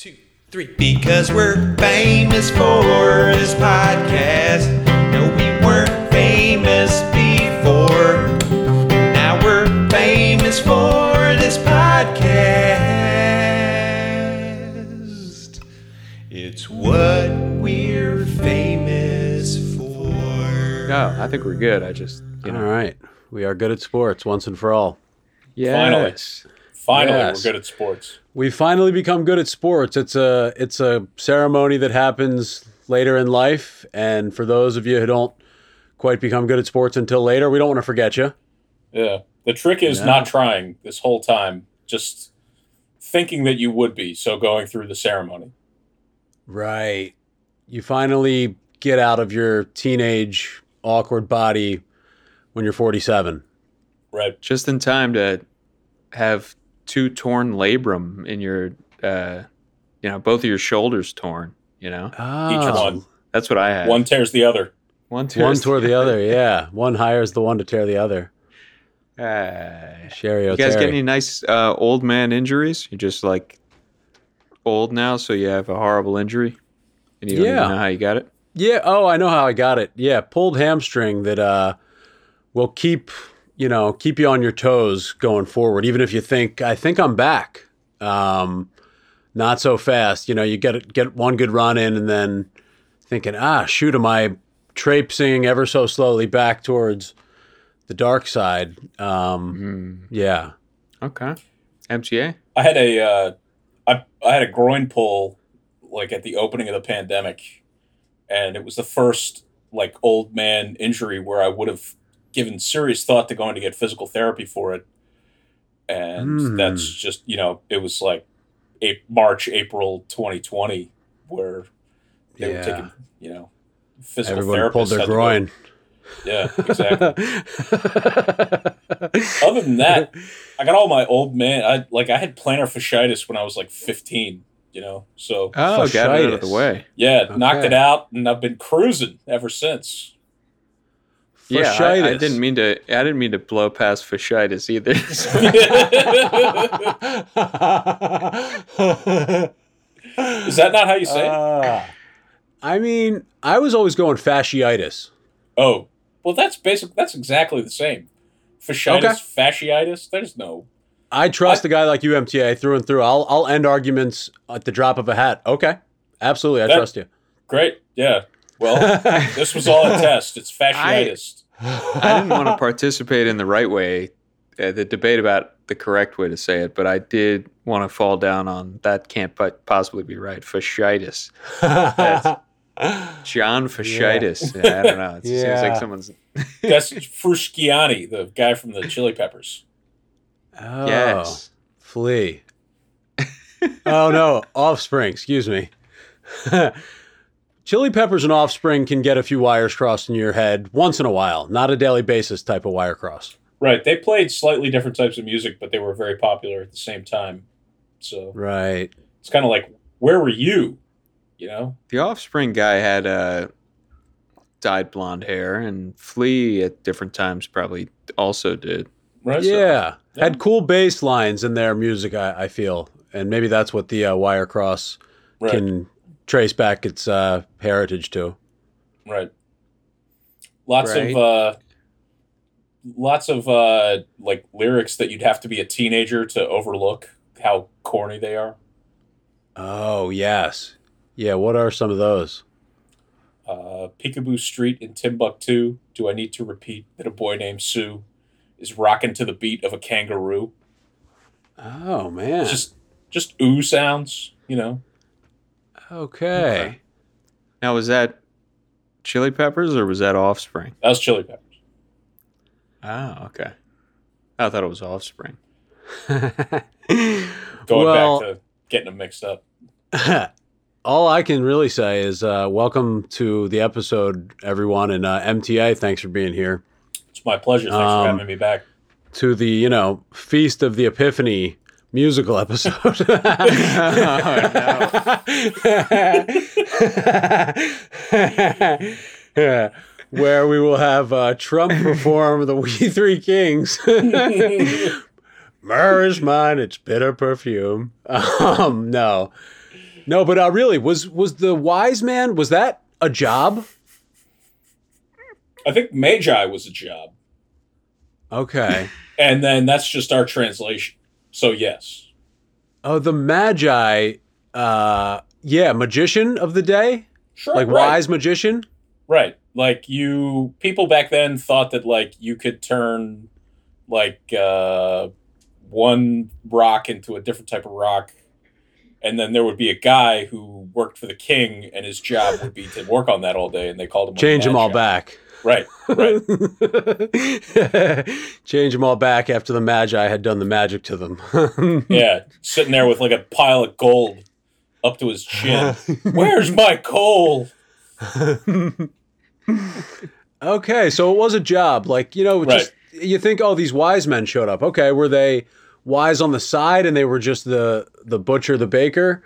two, three. Because we're famous for this podcast. No, we weren't famous before. Now we're famous for this podcast. It's what we're famous for. No, I think we're good. I just, you know. right. We are good at sports once and for all. Yes. Finally, Yes. we're good at sports. We finally become good at sports. It's a it's a ceremony that happens later in life, and for those of you who don't quite become good at sports until later, we don't want to forget you. Yeah. The trick is Yeah. not trying this whole time, just thinking that you would be. So going through the ceremony. Right. You finally get out of your teenage awkward body when you're 47. Right. Just in time to have two torn labrum in your, uh, you know, both of your shoulders torn, you know? Oh, one. That's what I had. One tears the other. One, tears. one tears toward the other. Yeah, one hires the one to tear the other. Uh, Sherry you guys O'Terry. get any nice uh, old man injuries? You're just like old now, so you have a horrible injury, and you don't Yeah. even know how you got it. Yeah. Oh, I know how I got it. Yeah, pulled hamstring that uh, will keep you know keep you on your toes going forward, even if you think I think I'm back. Um, not so fast. You know, you get get one good run in, and then thinking, ah, shoot, am I traipsing ever so slowly back towards the dark side? Um, Yeah. Okay. MTA. I had a uh, I, I had a groin pull like at the opening of the pandemic, and it was the first like old man injury where I would have given serious thought to going to get physical therapy for it, and Hmm. that's just you know it was like a- March April 2020 where they were taking you know physical Everyone pulled their had go- groin. Yeah, exactly. Other than that, I got all my old man. I like I had plantar fasciitis when I was like 15. You know, so Oh, got it out of the way. yeah, knocked it out, and I've been cruising ever since. Yeah, I, I didn't mean to. I didn't mean to blow past fasciitis either. Is that not how you say? it? Ah. I mean, I was always going fasciitis. Oh, well, that's basic. That's exactly the same. Fasciitis, Okay. fasciitis. There's no. I trust I- a guy like you, MTA, through and through. I'll I'll end arguments at the drop of a hat. Okay, absolutely, I That- trust you. Great. Yeah. Well, this was all a test. It's fasciitis. I didn't want to participate in the right way, uh, the debate about the correct way to say it, but I did want to fall down on that can't but possibly be right. Fasciitis. John Fasciitis. Yeah, I don't know. It seems like someone's. That's Frusciante, the guy from the Chili Peppers. oh, Yes. flea. oh no, offspring. Excuse me. Chili peppers and offspring can get a few wires crossed in your head once in a while, not a daily basis type of wire cross. Right. They played slightly different types of music, but they were very popular at the same time. So Right. it's kind of like, where were you? You know? The offspring guy had uh, dyed blonde hair, and Flea at different times probably also did. Right. Yeah. Yeah. Had cool bass lines in their music, I, I feel. And maybe that's what the uh, wire cross right. can trace back its uh, heritage to. right. Lots Right. of, uh, lots of, uh, like lyrics that you'd have to be a teenager to overlook how corny they are. Oh, yes. Yeah, what are some of those? Uh, Peekaboo Street in Timbuktu. Do I need to repeat that a boy named Sue is rocking to the beat of a kangaroo? Oh, man. Just, just ooh sounds, you know? Okay. Now, was that Chili Peppers or was that Offspring? That was Chili Peppers. Oh, okay. I thought it was Offspring. Going Well- back to getting them mixed up. All I can really say is uh, welcome to the episode, everyone. And uh, MTA, thanks for being here. It's my pleasure. Thanks Um, for having me back. To the, you know, Feast of the Epiphany musical episode. yeah, Where we will have uh, Trump perform the We Three Kings. Myrrh is mine, its bitter perfume. Um, no. No, but uh, really, was was the wise man? Was that a job? I think Magi was a job, Okay. and then that's just our translation. So yes, Oh, the magi. Uh, yeah, magician of the day, sure, like right. wise magician. Right. Like you people back then thought that like you could turn like uh one rock into a different type of rock and then there would be a guy who worked for the king and his job would be to work on that all day and they called him a Change them all back. Right. Right. Change them all back after the magi had done the magic to them. yeah, sitting there with like a pile of gold up to his chin. Where's my coal? okay, so it was a job. Like you know, just you think, oh, these wise men showed up. Okay, were they wise on the side and they were just the the butcher, the baker,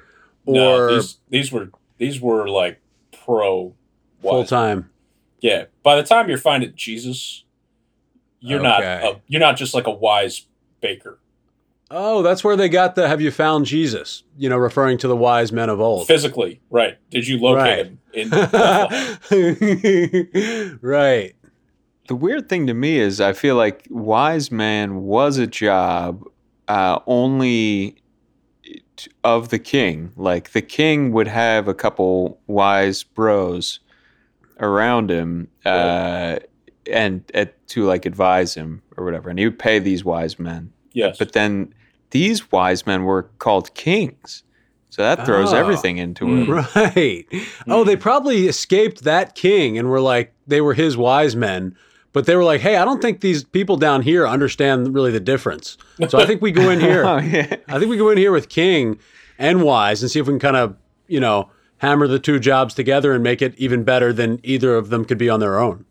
or no, these these were these were like pro full time? Yeah. By the time you're finding Jesus, you're not a, you're not just like a wise baker. Oh, that's where they got the "Have you found Jesus?" You know, referring to the wise men of old. Physically, right? Did you locate Right. him in right. The weird thing to me is I feel like wise man was a job uh, only t- of the king. Like the king would have a couple wise bros around him uh, and uh, to like advise him or whatever, and he would pay these wise men. yes. But then these wise men were called kings, so that throws Oh. everything into it. Right. Oh, they probably escaped that king and were like, they were his wise men, but they were like, hey, I don't think these people down here understand really the difference. So I think we go in here. Oh yeah. I think we go in here with king and wise and see if we can kind of, you know, hammer the two jobs together and make it even better than either of them could be on their own.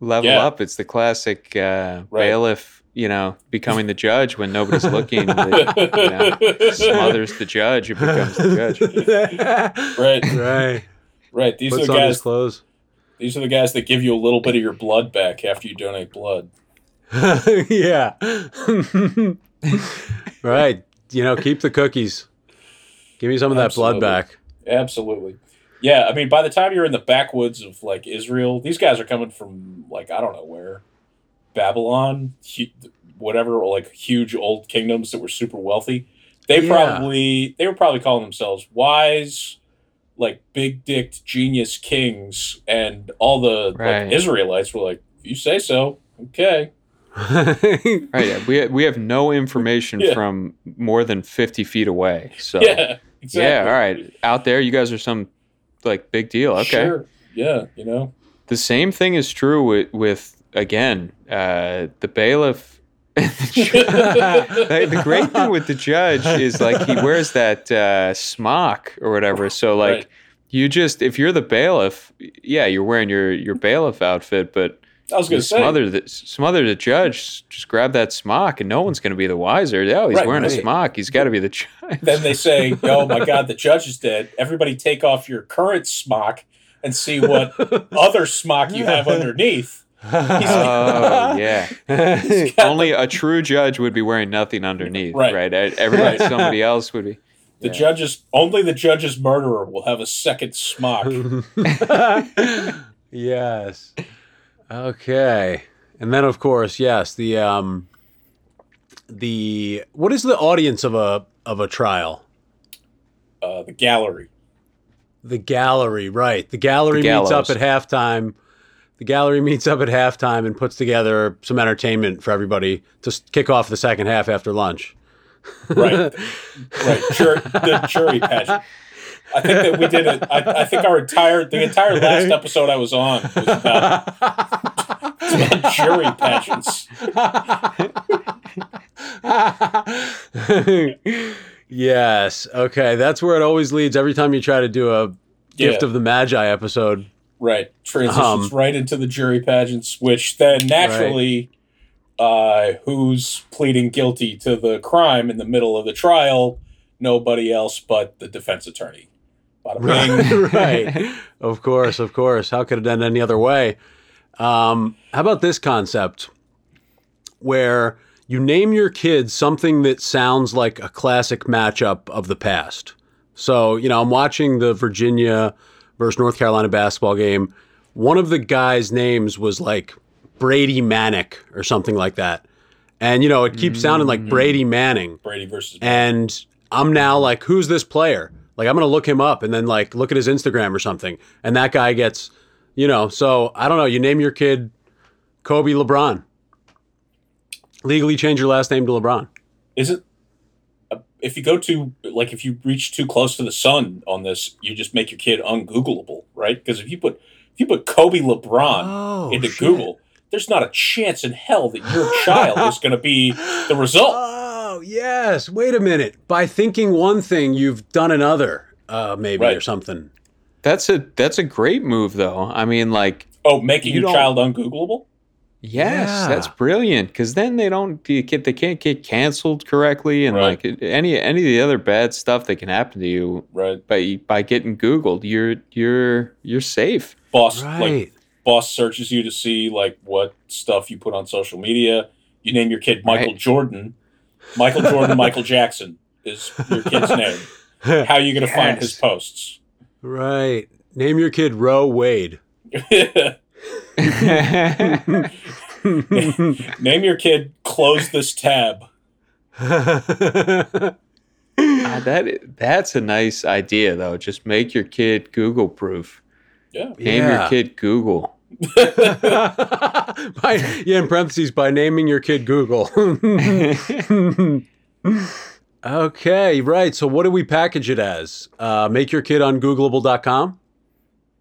Level Yeah. up. It's the classic uh, Right. bailiff, you know, becoming the judge when nobody's looking. that, you know, smothers the judge, who becomes the judge. right. right. Right. These Puts are the guys. clothes. These are the guys that give you a little bit of your blood back after you donate blood. yeah. right. You know, keep the cookies. Give me some of that blood back. Absolutely. Yeah, I mean, by the time you're in the backwoods of like Israel, these guys are coming from like I don't know where, Babylon, whatever, or like huge old kingdoms that were super wealthy. They Yeah. probably they were probably calling themselves wise, like big dicked genius kings, and all the Right. like Israelites were like, "If you say so, okay." Right. Yeah. We we have no information Yeah. from more than fifty feet away. So Yeah, exactly. yeah. All right. Out there, you guys are some like big deal. Okay. Sure. Yeah, you know. The same thing is true with, with again, uh, the bailiff. the, the great thing with the judge is like he wears that uh, smock or whatever. So like Right. you just if you're the bailiff, yeah, you're wearing your your bailiff outfit, but I was going to say, smother the smother the judge. Just grab that smock, and no one's going to be the wiser. Oh, he's Right, wearing a smock. He's got to be the judge. then they say, "Oh my God, the judge is dead." Everybody, take off your current smock and see what other smock you have underneath. He's like, Oh yeah. Only a true judge would be wearing nothing underneath, Right. right? Everybody, Right. somebody else would be. The Yeah. judge's only the judge's murderer will have a second smock. yes. Okay. And then of course, yes, the um the what is the audience of a of a trial? Uh, the gallery. The gallery, right. The gallery The meets up at halftime. The gallery meets up at halftime and puts together some entertainment for everybody to kick off the second half after lunch. Right, right. Jur- the jury pageant. I think that we did it. I, think our entire the entire last episode I was on was about, about jury pageants. yes. Okay. That's where it always leads every time you try to do a gift Yeah. of the Magi episode. Right. Transitions Um, right into the jury pageants, which then naturally, uh, who's pleading guilty to the crime in the middle of the trial? Nobody else but the defense attorney. Bada bing. right. Of course, of course. How could it end any other way? Um, how about this concept where you name your kids something that sounds like a classic matchup of the past? So, you know, I'm watching the Virginia versus North Carolina basketball game. One of the guys' names was like Brady Manick or something like that. And, you know, it keeps sounding like Brady Manning. Brady versus. And I'm now like, who's this player? Like, I'm going to look him up and then, like, look at his Instagram or something. And that guy gets, you know, so I don't know. You name your kid Kobe LeBron. Legally change your last name to LeBron. Is it? If you go to like if you reach too close to the sun on this, you just make your kid ungoogleable, right? Because if you put if you put Kobe LeBron Oh, into shit. Google, there's not a chance in hell that your child is going to be the result. Oh, yes. Wait a minute. By thinking one thing, you've done another, uh, maybe, Right. or something. That's a that's a great move though. I mean, like Oh, making You your child ungoogleable? Yes, Yeah. that's brilliant. Because then they don't they get they can't get canceled correctly, and Right. like any any of the other bad stuff that can happen to you Right. by by getting Googled, you're you're you're safe. Boss Right. like boss searches you to see like what stuff you put on social media. You name your kid Michael Right. Jordan. Michael Jordan, Michael Jackson is your kid's name. How are you going to find his posts? right. Name your kid Roe Wade. Name your kid close this tab. Ah, that that's a nice idea though. Just make your kid Google proof. Yeah. Name Yeah. your kid Google. By, yeah, in parentheses, by naming your kid Google. okay, right. So, what do we package it as? Uh, make your kid on Googleable.com.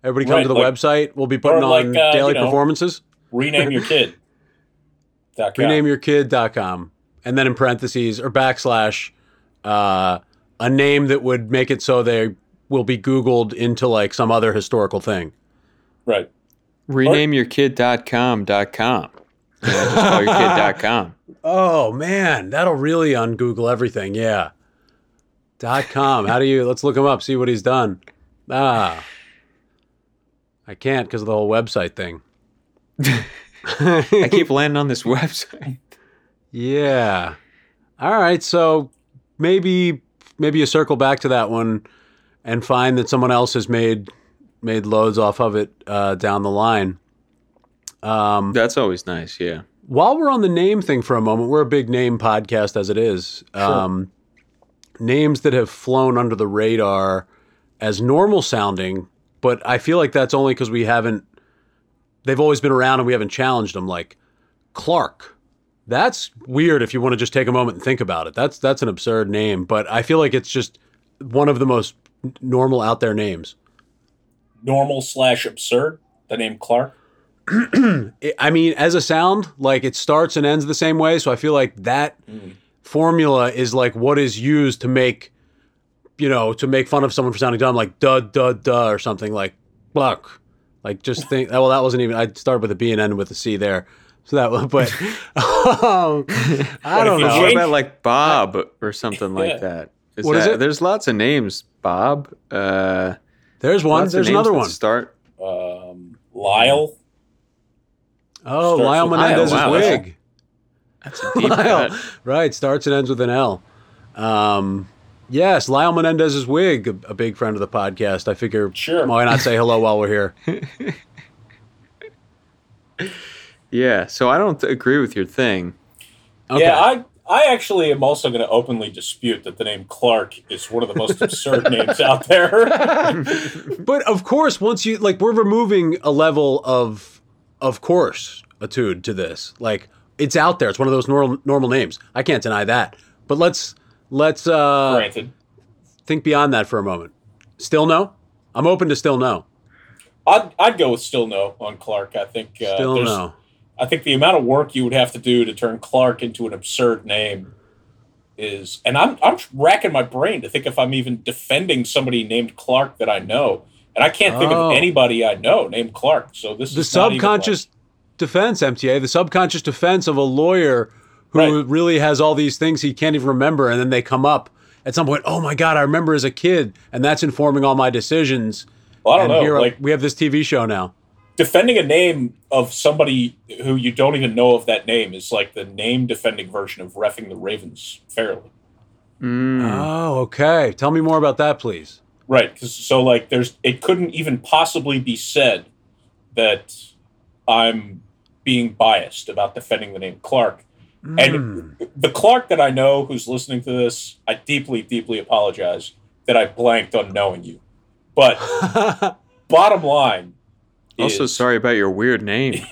Everybody come Right, to the like- website. We'll be putting or like, on uh, daily you know, performances. Rename your kid. Dot com. renameyourkid.com and then in parentheses or backslash uh, a name that would make it so they will be googled into like some other historical thing Right. Renameyourkid.com dot com. You know, just call your kid dot com. oh man that'll really ungoogle everything yeah dot com how do you let's look him up see what he's done ah i can't because of the whole website thing I keep landing on this website. Yeah. All right. So maybe maybe you circle back to that one and find that someone else has made made loads off of it uh, down the line. Um, That's always nice. Yeah. while we're on the name thing for a moment, we're a big name podcast as it is. Um, names that have flown under the radar as normal sounding, but I feel like that's only because we haven't. They've always been around and we haven't challenged them. Like Clark, that's weird. If you want to just take a moment and think about it, that's that's an absurd name. But I feel like it's just one of the most normal out there names. Normal slash absurd. The name Clark. I mean, as a sound, like it starts and ends the same way. So I feel like that formula is like what is used to make, you know, to make fun of someone for sounding dumb, like duh, duh, duh, or something like buck. Like just think, well, that wasn't even, I started with a B and ended with a C there. So that was, but um, I don't know. What about like Bob or something Yeah. like that? Is What is that- it? There's lots of names. Bob. Uh, There's one. lots There's another one. Start. Um, Lyle. Oh, Starts Lyle with- Menendez's Wow, that's- wig. That's a deep Lyle, cut. right? Starts and ends with an L. Um, yes, Lyle Menendez's wig, a, a big friend of the podcast. I figure, Sure. why not say hello while we're here? Yeah. So I don't agree with your thing. Okay. Yeah, I I actually am also going to openly dispute that the name Clark is one of the most absurd names out there. but of course, once you like, we're removing a level of, of course, etude to this. Like, it's out there. It's one of those normal normal names. I can't deny that. But let's let's uh, Granted, think beyond that for a moment. Still no. I'm open to still no. I'd I'd go with still no on Clark. I think uh, Still there's- no. I think the amount of work you would have to do to turn Clark into an absurd name is, and I'm I'm racking my brain to think if I'm even defending somebody named Clark that I know, and I can't think Oh. of anybody I know named Clark. So this the is even subconscious defense MTA, the subconscious defense of a lawyer who Right. really has all these things he can't even remember, and then they come up at some point. Oh my God, I remember as a kid, and that's informing all my decisions. Well, I don't and know. like we have this TV show now. Defending a name of somebody who you don't even know of that name is like the name defending version of refing the Ravens fairly. Mm. Oh, okay. Tell me more about that, please. Right. 'cause- so like there's it couldn't even possibly be said that I'm being biased about defending the name Clark. Hmm. And the Clark that I know who's listening to this, I deeply, deeply apologize that I blanked on knowing you. But bottom line Also, is- sorry about your weird name.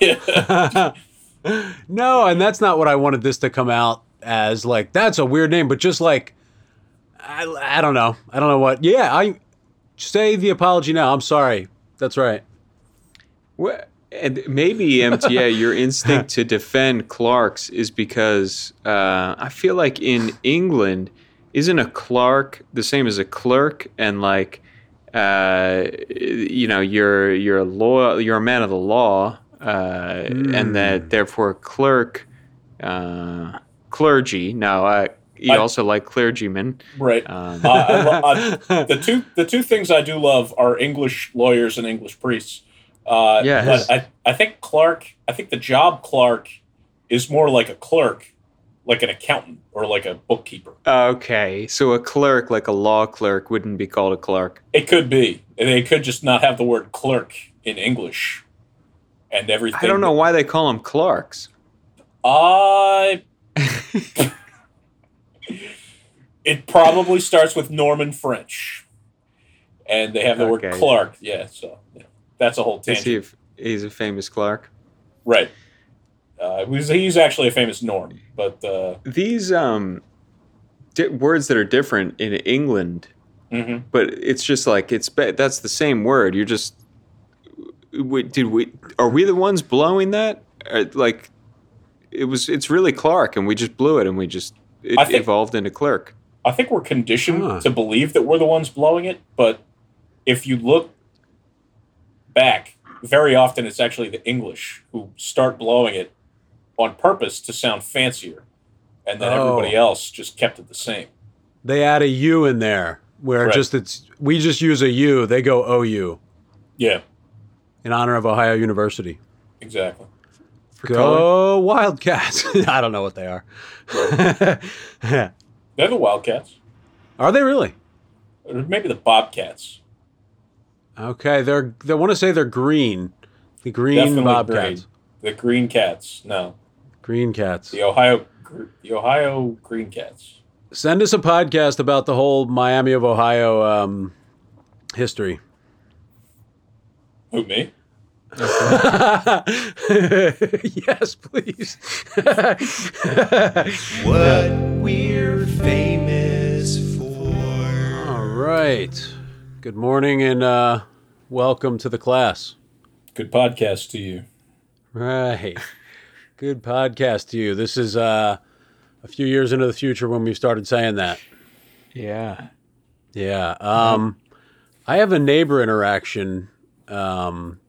no, and that's not what I wanted this to come out as. Like, that's a weird name, but just like, I, I don't know. I don't know what. Yeah, I say the apology now. I'm sorry. That's right. What? And maybe MTA, your instinct to defend Clark's is because uh, I feel like in England, isn't a clerk the same as a clerk? And like, uh, you know, you're you're a law, you're a man of the law, uh, and that therefore clerk, uh, clergy. Now, I you I- also like clergymen. right. Um, Uh, I the two the two things I do love are English lawyers and English priests. Uh, Yes. but I, I think Clark. I think the job clerk is more like a clerk, like an accountant or like a bookkeeper. okay, so a clerk, like a law clerk, wouldn't be called a clerk. It could be. They could just not have the word clerk in English, and everything. I don't know why they call them clerks. I. it probably starts with Norman French, and they have the word Okay. Clark. Yeah, so yeah, that's a whole Is tangent. he? He's a famous clerk. Right. Uh, he's, he's actually a famous Norm, but uh, These um, di- words that are different in England, mhm. but it's just like it's be- that's the same word. You're just. We, did we? Are we the ones blowing that? Or, like, it was. It's really Clark, and we just blew it, and we just it think- evolved into clerk. I think we're conditioned Huh. to believe that we're the ones blowing it, but if you look back, very often it's actually the English who start blowing it on purpose to sound fancier, and then Oh. everybody else just kept it the same. They add a U in there where Right. just it's we just use a U. They go OU Yeah, in honor of Ohio University. exactly. For color. Go Wildcats! I don't know what they are. They're the Wildcats, are they really? or maybe the Bobcats. Okay, they're they want to say they're green. The green Definitely Bobcats. green. The Green Cats. No, Green cats. the Ohio, the Ohio Green Cats. Send us a podcast about the whole Miami of Ohio um, history. Who me? yes, please. What we're famous for. All right. Good morning and uh, welcome to the class. Good podcast to you. Right. Good podcast to you. This is uh, a few years into the future when we started saying that. Yeah. Yeah. Um, I have a neighbor interaction um,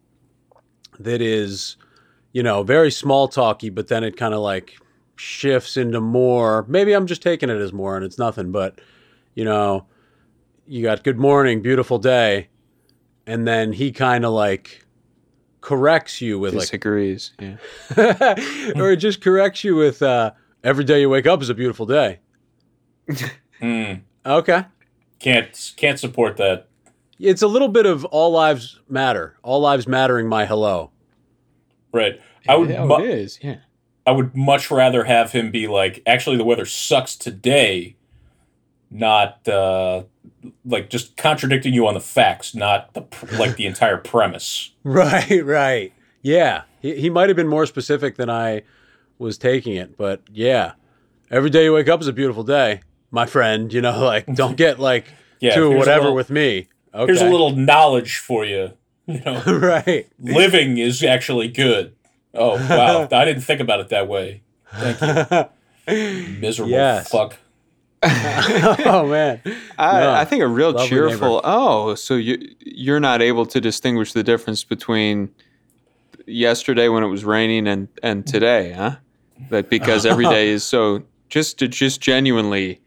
that is, you know, very small talky, but then it kind of like shifts into more. Maybe I'm just taking it as more and it's nothing, but, you know, you got good morning, beautiful day. And then he kind of like corrects you with like, Disagrees. Yeah. or it just corrects you with uh, every day you wake up is a beautiful day. Hmm. Okay. Can't can't support that. It's a little bit of all lives matter. All lives mattering my hello. Right. I would Oh, mu- it is. Yeah. I would much rather have him be like, actually, the weather sucks today, not uh, like just contradicting you on the facts, not the like the entire premise. Right, right. Yeah. He, he might have been more specific than I was taking it, but yeah. Every day you wake up is a beautiful day, my friend. You know, like don't get like Yeah, to whatever little- with me. Okay. Here's a little knowledge for you. You know, right. living is actually good. Oh wow, I didn't think about it that way. Thank you, miserable Yes. fuck. oh man. I, No. I think a real Lovely cheerful. Oh, so you you're not able to distinguish the difference between yesterday when it was raining and and today, huh? Like because every day is so just to just genuinely,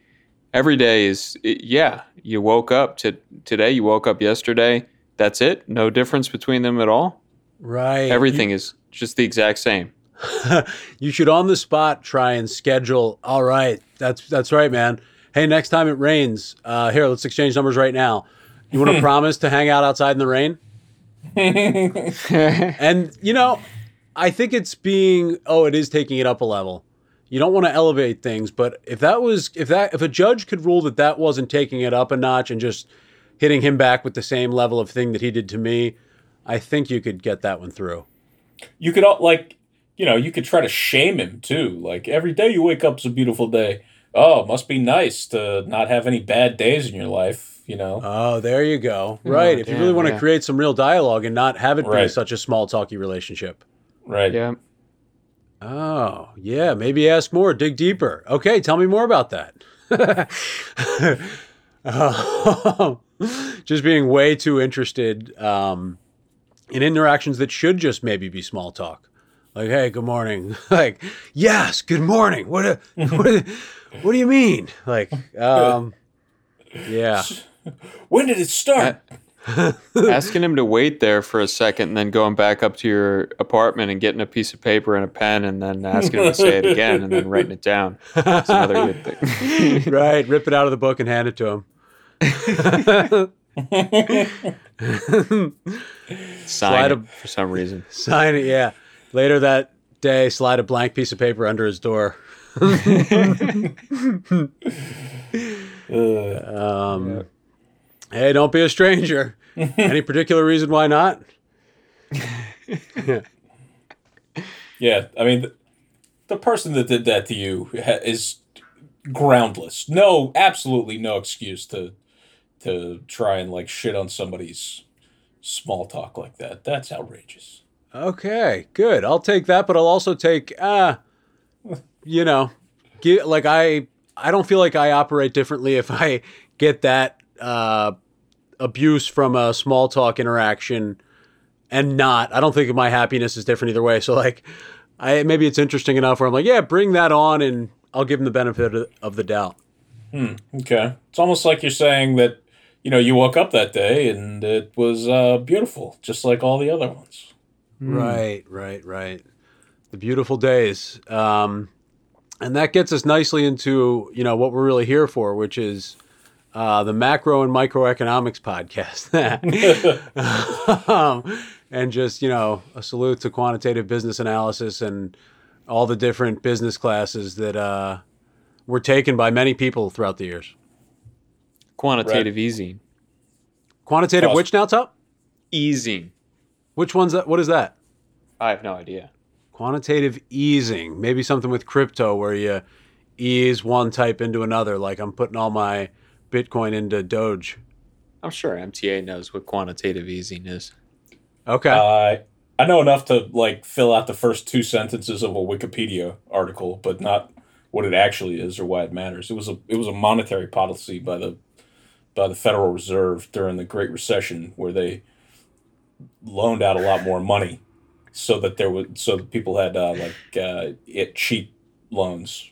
every day is yeah. You woke up to today. You woke up yesterday. That's it. No difference between them at all. Right. Everything is just the exact same. you should on the spot try and schedule. All right, that's that's right, man. hey, next time it rains, uh, here, let's exchange numbers right now. You want to promise to hang out outside in the rain? and you know, I think it's being oh, it is taking it up a level. You don't want to elevate things, but if that was if that if a judge could rule that that wasn't taking it up a notch and just hitting him back with the same level of thing that he did to me, I think you could get that one through. You could al- like, you know, you could try to shame him too. Like every day you wake up is a beautiful day. Oh, it must be nice to not have any bad days in your life. You know, Oh, there you go. Right. if you really damn, want to create some real dialogue and not have it be such a small talky relationship. right? yeah. Oh, yeah. Maybe ask more, dig deeper. Okay, tell me more about that. Just being way too interested um, in interactions that should just maybe be small talk. Like, hey, good morning. like, yes, good morning. What? do- What? do- what do you mean? Like, um, yeah. When did it start? Asking him to wait there for a second and then going back up to your apartment and getting a piece of paper and a pen and then asking him to say it again and then writing it down. That's another good thing. right. Rip it out of the book and hand it to him. Sign Slide it a- for some reason. Sign it, yeah. Later that day, slide a blank piece of paper under his door. um, Hey, don't be a stranger. Any particular reason why not? Yeah, I mean, the, the person that did that to you ha- is groundless. No, absolutely no excuse to to try and like shit on somebody's small talk like that. That's outrageous. Okay, good. I'll take that, but I'll also take ah, you know, get, like I I don't feel like I operate differently if I get that uh, abuse from a small talk interaction and not. I don't think my happiness is different either way. So like, I maybe it's interesting enough where I'm like, yeah, bring that on, and I'll give him the benefit of- the doubt. Okay, it's almost like you're saying that you know you woke up that day and it was uh, beautiful, just like all the other ones. Right, right, right. The beautiful days. Um, and that gets us nicely into, you know, what we're really here for, which is uh, the macro and microeconomics podcast. um, and just, you know, a salute to quantitative business analysis and all the different business classes that uh, were taken by many people throughout the years. Quantitative easing. Quantitative Awesome. which now, Top? Easing. Which one's that? What is that? I have no idea. Quantitative easing, maybe something with crypto where you ease one type into another. Like I'm putting all my Bitcoin into Doge. I'm sure MTA knows what quantitative easing is. Okay. Uh, I know enough to like fill out the first two sentences of a Wikipedia article, but not what it actually is or why it matters. It was a it was a monetary policy by the by the Federal Reserve during the Great Recession, where they loaned out a lot more money, so that there would so that people had uh, like uh, it cheap loans.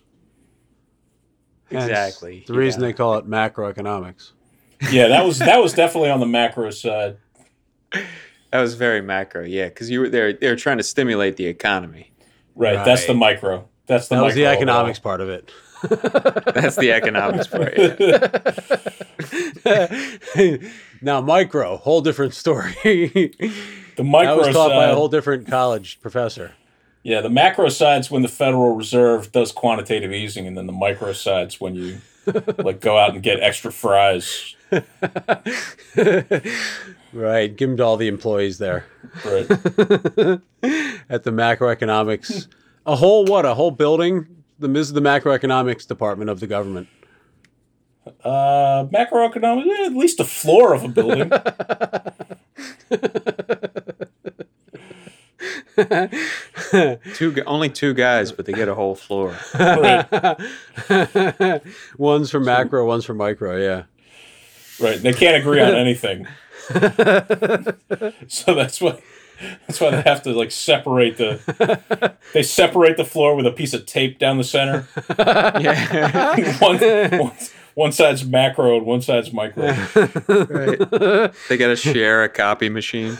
Hence Exactly. The reason yeah. they call it macroeconomics. Yeah, that was that was definitely on the macro side. That was very macro, yeah, because you were there. They were trying to stimulate the economy. Right, that's the micro. That's the That was the micro economics part of it. That's the economics part. Yeah. now micro, whole different story. The micro that was taught by a side- whole different college professor. Yeah, the macro side's when the Federal Reserve does quantitative easing, and then the micro side's when you like go out and get extra fries. Right. Give them to all the employees there Right. at the macroeconomics. A whole what? A whole building. The this is the macroeconomics department of the government. Uh, macroeconomics, eh, at least the floor of a building. two, gu- only two guys, but they get a whole floor. right. one's for macro, one's for micro. Yeah. Right. They can't agree on anything. so that's why that's why they have to like separate the they separate the floor with a piece of tape down the center. Yeah, one, one, one side's macro and one side's micro. right. They got to share a copy machine.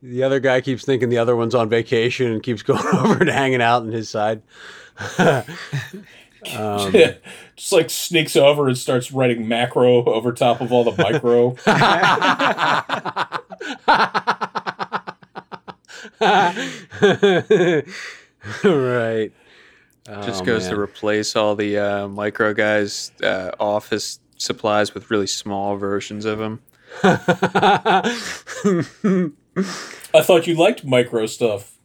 The other guy keeps thinking the other one's on vacation and keeps going over and hanging out on his side. Um, Just like sneaks over and starts writing macro over top of all the micro. right. Just Oh, goes man. to replace all the uh, micro guys' uh, office supplies with really small versions of them. I thought you liked micro stuff.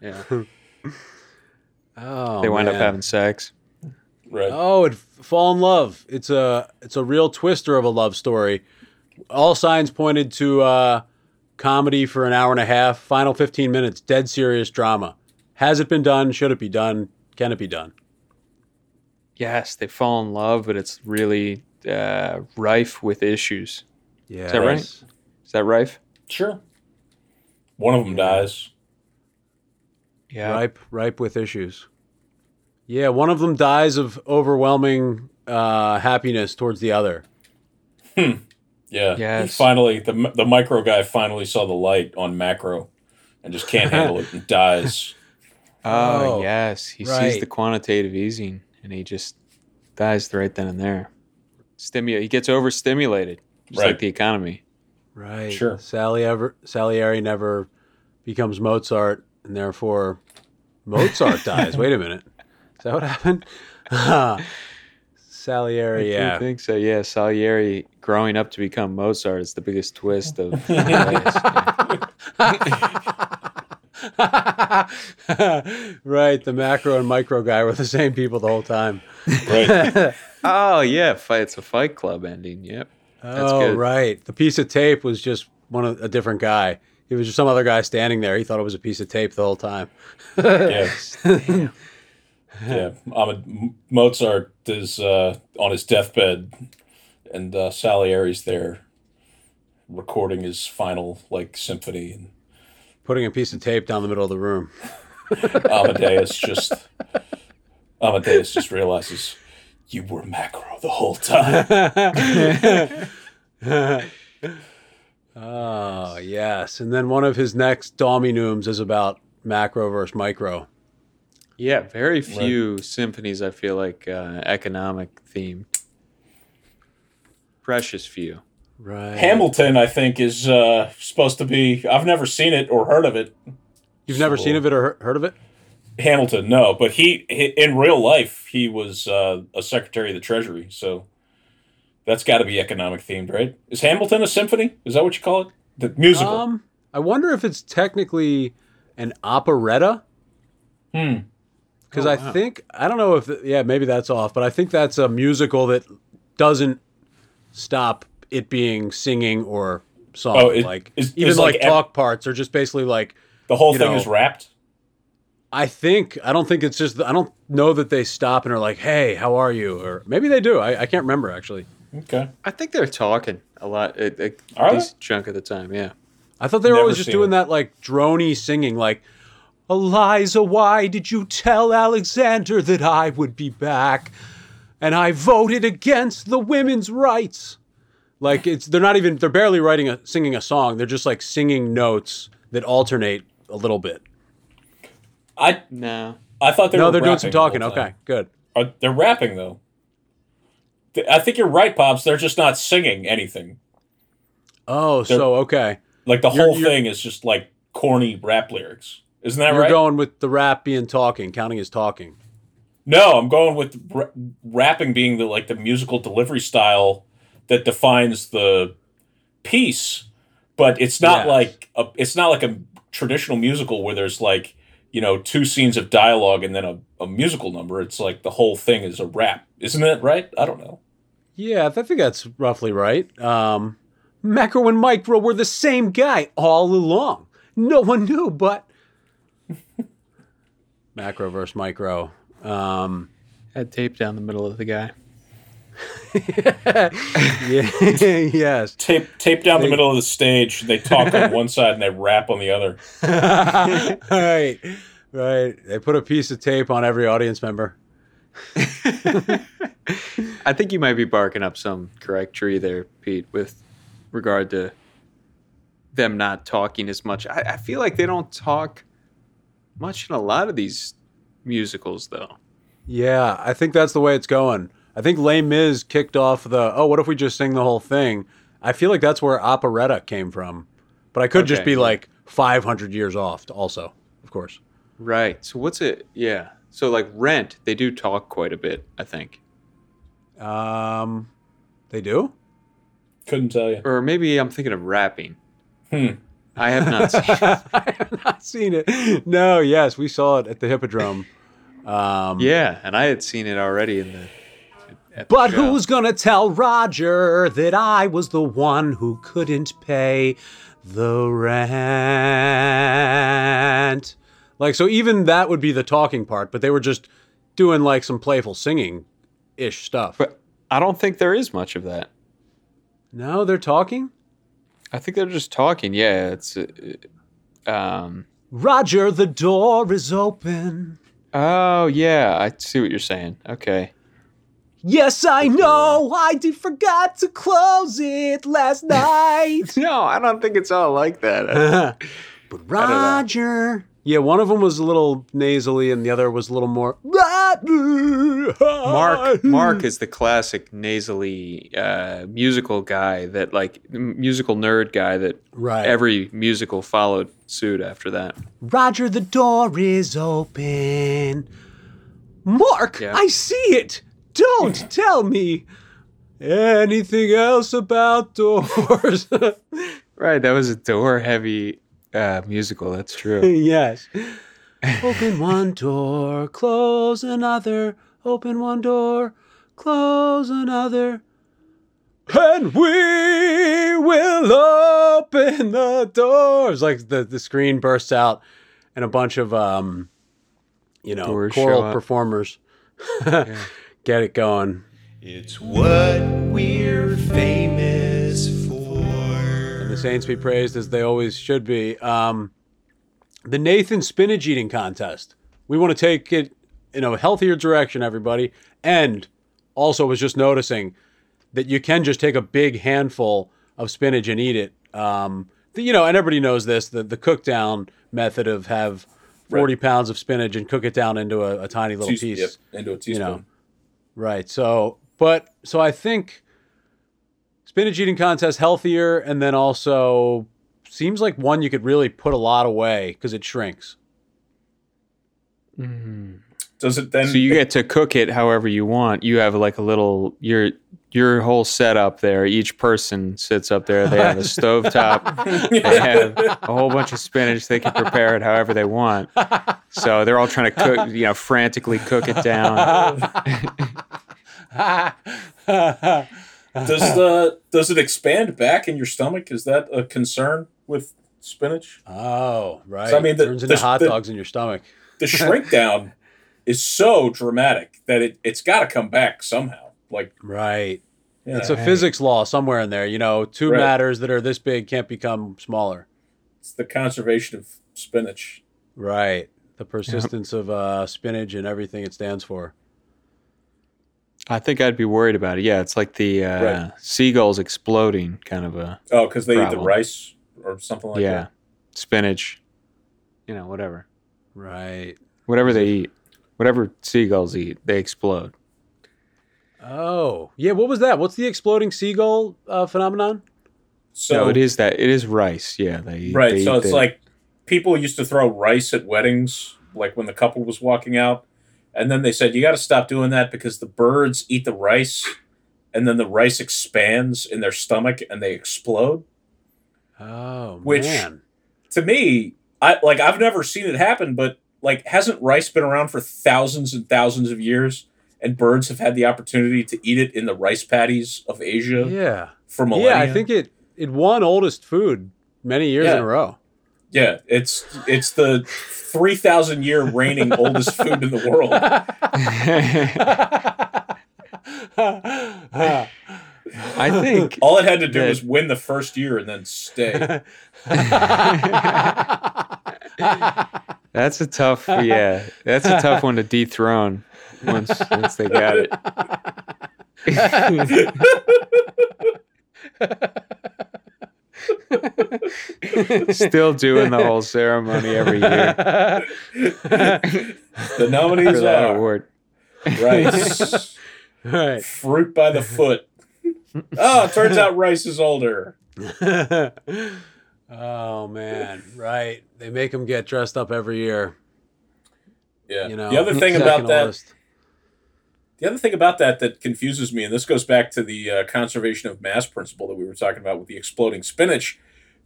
Yeah, oh, they wind up having sex. Right. Oh, it fall in love. It's a it's a real twister of a love story. All signs pointed to uh, comedy for an hour and a half. Final fifteen minutes, dead serious drama. Has it been done? Should it be done? Can it be done? Yes, they fall in love, but it's really uh, rife with issues. Yeah, Is that right? Is that rife? Sure. One of them dies. Yeah. Ripe, ripe with issues. Yeah, one of them dies of overwhelming uh, happiness towards the other. Yeah. Yes. finally, the the micro guy finally saw the light on macro, and just can't handle it and dies. Oh, Oh, yes. He sees the quantitative easing and he just dies right then and there. Stimu- he gets overstimulated, just Right. like the economy. Right. Sure. Sally ever Salieri never becomes Mozart, and therefore Mozart dies. Wait a minute. Is that what happened? Salieri, I yeah. think so. Yeah, Salieri growing up to become Mozart is the biggest twist of. Right, the macro and micro guy were the same people the whole time. Right. oh yeah. It's a Fight Club ending. Yep. oh, good. right. The piece of tape was just one of a different guy. He was just some other guy standing there. He thought it was a piece of tape the whole time. Yeah. yeah. Um, Mozart is uh, on his deathbed, and uh, Salieri's there recording his final like symphony, and Putting a piece of tape down the middle of the room. Amadeus just Amadeus just realizes you were macro the whole time. Oh, yes. And then one of his next Dominums is about macro versus micro. Yeah, very few symphonies I feel like uh, economic themed. Precious few. Right. Hamilton, I think, is uh, supposed to be. I've never seen it or heard of it. You've never So- seen of it or heard of it? Hamilton, no, but he, he in real life he was uh, a secretary of the treasury, so that's got to be economic themed, right? Is Hamilton a symphony? Is that what you call it? The musical. Um, I wonder if it's technically an operetta. Hmm. Because Oh, I wow. think I don't know if yeah maybe that's off, but I think that's a musical that doesn't stop it being singing or song. Oh, it- like is- even is like, like ev- talk parts are just basically like The whole thing know- is wrapped. I think I don't think it's just I don't know that they stop and are like hey how are you or maybe they do I, I can't remember actually Okay. I think they're talking a lot, a, a Are they? decent chunk of the time. Yeah. I thought they were Never always just doing it. that like drony singing, like Eliza, why did you tell Alexander that I would be back? And I voted against the women's rights. Like it's they're not even they're barely writing a singing a song. They're just like singing notes that alternate a little bit. I No. I thought they were no, they're doing some talking. Okay, good. Are, they're rapping though. I think you're right, pops. They're just not singing anything. Oh, so okay. Like the You're- whole you're- thing is just like corny rap lyrics. Isn't that right? You're going with the rap being talking, counting as talking. No, I'm going with ra- rapping being the like the musical delivery style that defines the piece, but it's not Yes. like a, it's not like a traditional musical where there's like you know two scenes of dialogue and then a, a musical number. It's like the whole thing is a rap, isn't it? Right? I don't know. Yeah, I think that's roughly right. Um, Macro and Micro were the same guy all along. No one knew, but Macro versus Micro. Um, Had tape down the middle of the guy. yeah, yes. Tape tape down the middle of the stage. They talk on one side and they rap on the other. right, right. They put a piece of tape on every audience member. I think you might be barking up some correct tree there, Pete, with regard to them not talking as much. I, I feel like they don't talk much in a lot of these musicals, though. Yeah, I think that's the way it's going. I think Les Mis kicked off the oh, what if we just sing the whole thing? I feel like that's where operetta came from, but I could just be like 500 years off. Also, of course. Right. So what's it? Yeah. So like Rent, they do talk quite a bit. I think, Um, they do. Couldn't tell you. or maybe I'm thinking of rapping. Hmm. I have not seen. I have not seen it. No, yes, we saw it at the Hippodrome. Um, yeah, and I had seen it already in the. at the But show. who's gonna tell Roger that I was the one who couldn't pay the rent? Like, so even that would be the talking part, but they were just doing like some playful singing ish stuff. But I don't think there is much of that. no, they're talking? I think they're just talking. Yeah, it's. Uh, um. Roger, the door is open. Oh yeah, I see what you're saying. Okay. Yes, I know. I did forgot to close it last night. No, I don't think it's all like that. but Roger. Yeah, one of them was a little nasally, and the other was a little more. Mark, Mark is the classic nasally uh, musical guy that like musical nerd guy that Right. every musical followed suit after that. Roger, the door is open. Mark, Yeah. I see it. Don't tell me anything else about doors. Right, that was a door heavy uh, musical. That's true. yes. Open one door, close another. Open one door, close another. And we will open the doors. Like the, the screen bursts out and a bunch of um you know Doors choral up. performers get it going. It's what we're famous for. And the Saints be praised as they always should be. Um, the Nathan spinach eating contest. We want to take it in a healthier direction, everybody. And also was just noticing that you can just take a big handful of spinach and eat it. Um, the- you know, and everybody knows this the, the cook down method of have 40 pounds of spinach and cook it down into a, a tiny little piece. yep, into a teaspoon. know. Right. So, but so I think spinach eating contest healthier, and then also seems like one you could really put a lot away because it shrinks. Mm. Does it then? So you get to cook it however you want. You have like a little your your whole setup there. Each person sits up there. They have a stovetop. They have a whole bunch of spinach. They can prepare it however they want. So they're all trying to cook, you know, frantically cook it down. does the does it expand back in your stomach? Is that a concern with spinach? Oh, right. So, I mean, the- turns into the- hot the- dogs in your stomach. The shrink down is so dramatic that it it's got to come back somehow. Like Right. yeah, It's a physics law somewhere in there. You know, two Right. matters that are this big can't become smaller. it's the conservation of spinach. Right. The persistence of uh, spinach and everything it stands for. I think I'd be worried about it. Yeah, it's like the uh, Right. seagulls exploding kind of a Oh, because they eat the rice or something like yeah, that. Yeah, spinach, you know, whatever, Right. whatever they eat, whatever seagulls eat, they explode. Oh, yeah. What was that? What's the exploding seagull uh, phenomenon? So no, it is that it is rice. Yeah, they right. they So eat it's the- like people used to throw rice at weddings, like when the couple was walking out, and then they said you got to stop doing that because the birds eat the rice, and then the rice expands in their stomach and they explode. Oh, Which- man. To me, I like I've never seen it happen, but like hasn't rice been around for thousands and thousands of years? And birds have had the opportunity to eat it in the rice paddies of Asia Yeah. for millennia. Yeah, I think it it won oldest food many years Yeah. in a row. Yeah, it's it's the three thousand year reigning oldest food in the world. I think All it had to do that- was win the first year and then stay. that's a tough. Yeah, that's a tough one to dethrone once once they got it. Still doing the whole ceremony every year The nominees for that are award. Rice. All right. Fruit by the foot. Oh, it turns out rice is older. oh man, right. They make them get dressed up every year. Yeah. You know, the other thing about that list. The other thing about that that confuses me, and this goes back to the uh, conservation of mass principle that we were talking about with the exploding spinach,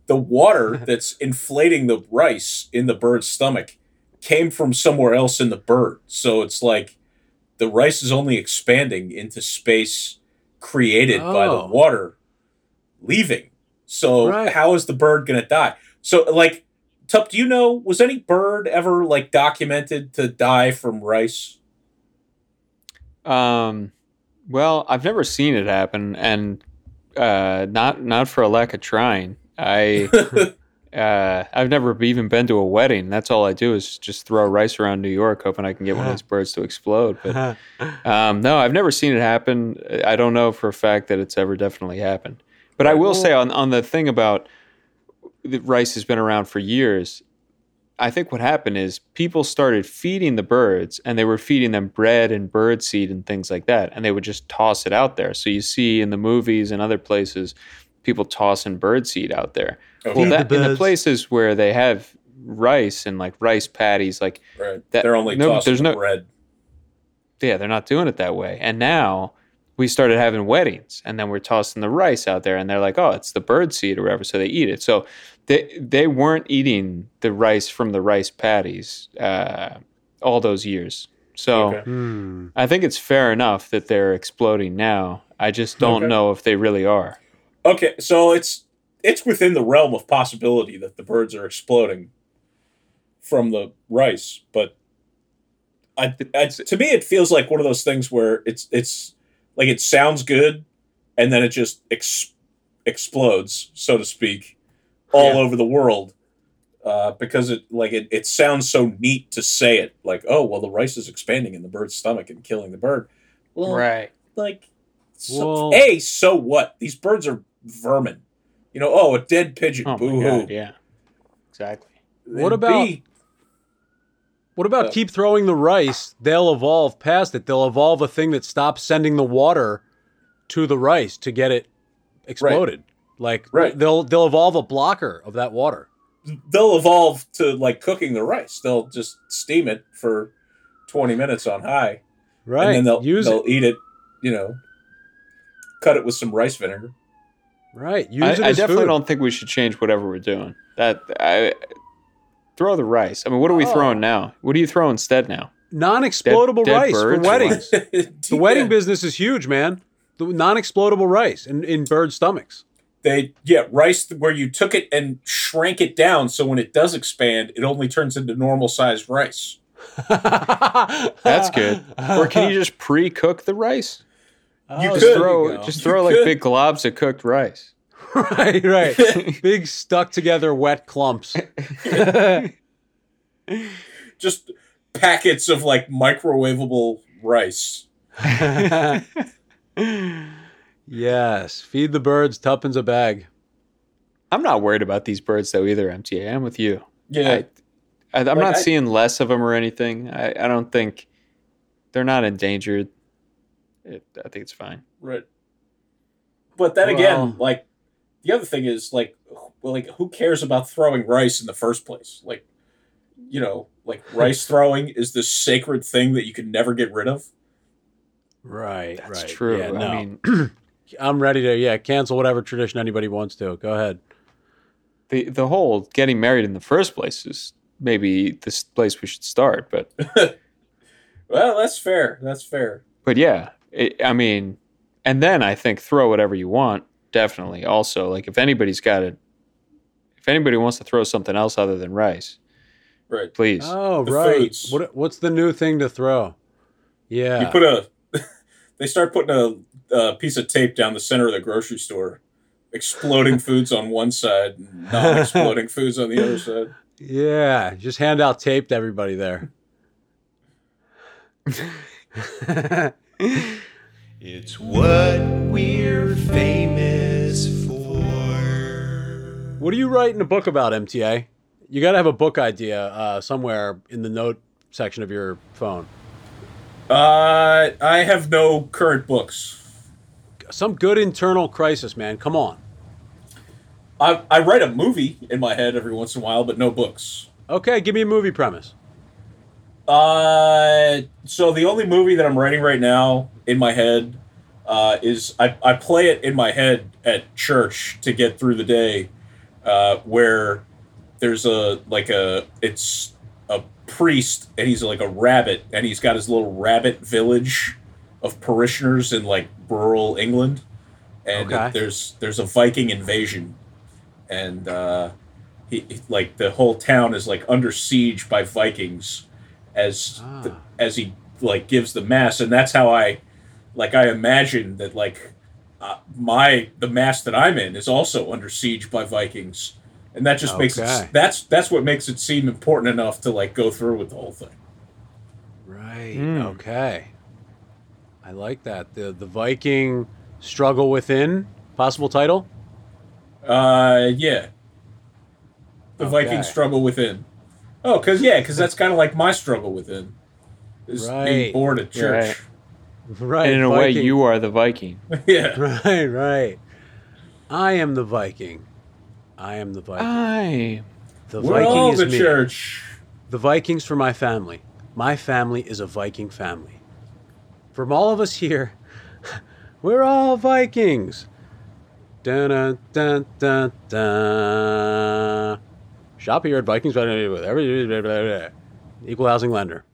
the water that's inflating the rice in the bird's stomach came from somewhere else in the bird. So it's like the rice is only expanding into space created by the Oh. water leaving. So Right. how is the bird going to die? So like, Tup, do you know was any bird ever like documented to die from rice? Um, well, I've never seen it happen, and uh, not not for a lack of trying. I uh, I've never even been to a wedding. That's all I do is just throw rice around New York, hoping I can get one of these birds to explode. But um, no, I've never seen it happen. I don't know for a fact that it's ever definitely happened. But I will say on on the thing about the rice has been around for years. I think what happened is people started feeding the birds and they were feeding them bread and bird seed and things like that. And they would just toss it out there. So you see in the movies and other places, people tossing bird seed out there. Okay. Well, that, the in the places where they have rice and like rice paddies, like, Right. That- They're only no, tossing there's the no- bread. yeah, they're not doing it that way. And now we started having weddings and then we're tossing the rice out there and they're like, oh, it's the bird seed or whatever. So they eat it. So they, they weren't eating the rice from the rice paddies uh, all those years. So Okay. Hmm. I think it's fair enough that they're exploding now. I just don't Okay. know if they really are. Okay, so it's it's within the realm of possibility that the birds are exploding from the rice, but I, I to me it feels like one of those things where it's it's like it sounds good and then it just ex- explodes, so to speak, all Yeah. over the world. Uh, because it like it, it sounds so neat to say it like oh well the rice is expanding in the bird's stomach and killing the bird well Right. like so, Well- a so what these birds are vermin you know oh a dead pigeon Oh boo my hoo God. Yeah. Exactly. What about- What about Uh, keep throwing the rice? They'll evolve past it. They'll evolve a thing that stops sending the water to the rice to get it exploded. Like Right. they'll they'll evolve a blocker of that water. they'll evolve to like cooking the rice they'll just steam it for 20 minutes on high Right. and then they'll use they'll it. eat it you know cut it with some rice vinegar Right. Use I, it I definitely food. don't think we should change whatever we're doing. That I throw the rice. I mean, what are we Oh. throwing now? What do you throw instead now? Non-explodable Dead- dead rice for weddings. the wedding business is huge, man. The non-explodable rice in, in bird stomachs. they yeah rice where you took it and shrank it down so when it does expand it only turns into normal sized rice That's good. or can you just pre-cook the rice? You Oh, could. Just there throw you go. just You throw like could. big globs of cooked rice. right, right. Big stuck together wet clumps. just packets of like microwavable rice yes. Feed the birds tuppence a bag. I'm not worried about these birds though either. MTA, I'm with you. yeah I, I, I'm Like, not I- seeing less of them or anything. I, I don't think they're not endangered. It, I think it's fine. Right. But then Well- again, like the other thing is like, well, like who cares about throwing rice in the first place? Like, you know, like rice throwing is this sacred thing that you can never get rid of. Right, That's right. true. Yeah, no. I mean, I'm ready to yeah cancel whatever tradition anybody wants to. Go ahead. the the whole getting married in the first place is maybe this place we should start. But Well, that's fair. That's fair. but yeah, it, I mean, and then I think throw whatever you want. Definitely. Also, like if anybody's got it, if anybody wants to throw something else other than rice, Right. please. Oh, The right. foods. What what's the new thing to throw? Yeah. You put a. they start putting a, a piece of tape down the center of the grocery store, exploding foods on one side, non-exploding foods on the other side. yeah. Just hand out tape to everybody there. It's what we're famous for. What are you writing a book about, MTA? You got to have a book idea uh, somewhere in the note section of your phone. Uh, I have no current books. Some good internal crisis, man. Come on. I, I write a movie in my head every once in a while, but no books. Okay, give me a movie premise. Uh, so the only movie that I'm writing right now in my head uh, is I, I play it in my head at church to get through the day, uh, where there's a like a it's a priest and he's like a rabbit and he's got his little rabbit village of parishioners in like rural England, and Okay. there's there's a Viking invasion, and uh, he, he- like the whole town is like under siege by Vikings as the, Ah. as he like gives the mass, and that's how I like I imagine that like uh, my the mass that I'm in is also under siege by Vikings, and that just makes it that's that's what makes it seem important enough to like go through with the whole thing. Right. Hmm. Okay. I like that. The the Viking struggle within possible title. Uh, yeah. The Okay. Viking struggle within. Oh, cause yeah, cause that's kind of like my struggle within. Is Right. being bored at church. Right. And in a way, you are the Viking. yeah. Right. Right. I am the Viking. I am the Viking. I. the We're Viking all is the me. church. The Vikings for my family. My family is a Viking family. From all of us here, we're all Vikings. Dun dun dun dun dun. Shop here at Vikings. with Equal housing lender.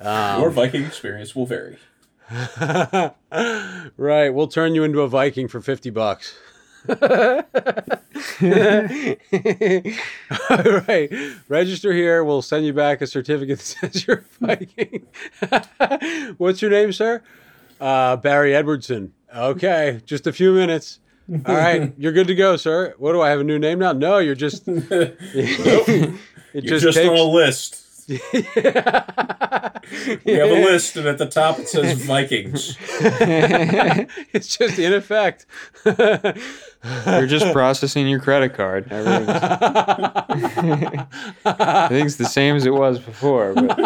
Um, Your Viking experience will vary. right, we'll turn you into a Viking for fifty bucks. All right, register here. We'll send you back a certificate that says you're a Viking. What's your name, sir? Uh, Barry Edwardson. Okay, just a few minutes. All right, you're good to go, sir. What do I have a new name now? No, you're just. it You're just, just, takes. on a list. Yeah. We have a list, and at the top it says Vikings. it's just in effect. You're just processing your credit card. I think it's the same as it was before, but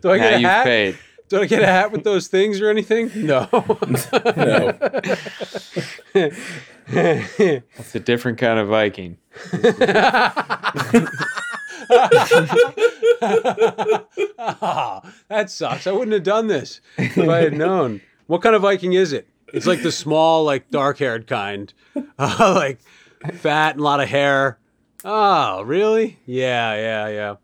Do I now get a you've hat? paid. Do I get a hat with those things or anything? No. No. It's a different kind of Viking. Ah, that sucks. I wouldn't have done this if I had known. What kind of Viking is it? It's like the small, like dark haired kind, uh, like fat and a lot of hair. Oh, really? Yeah, yeah, yeah.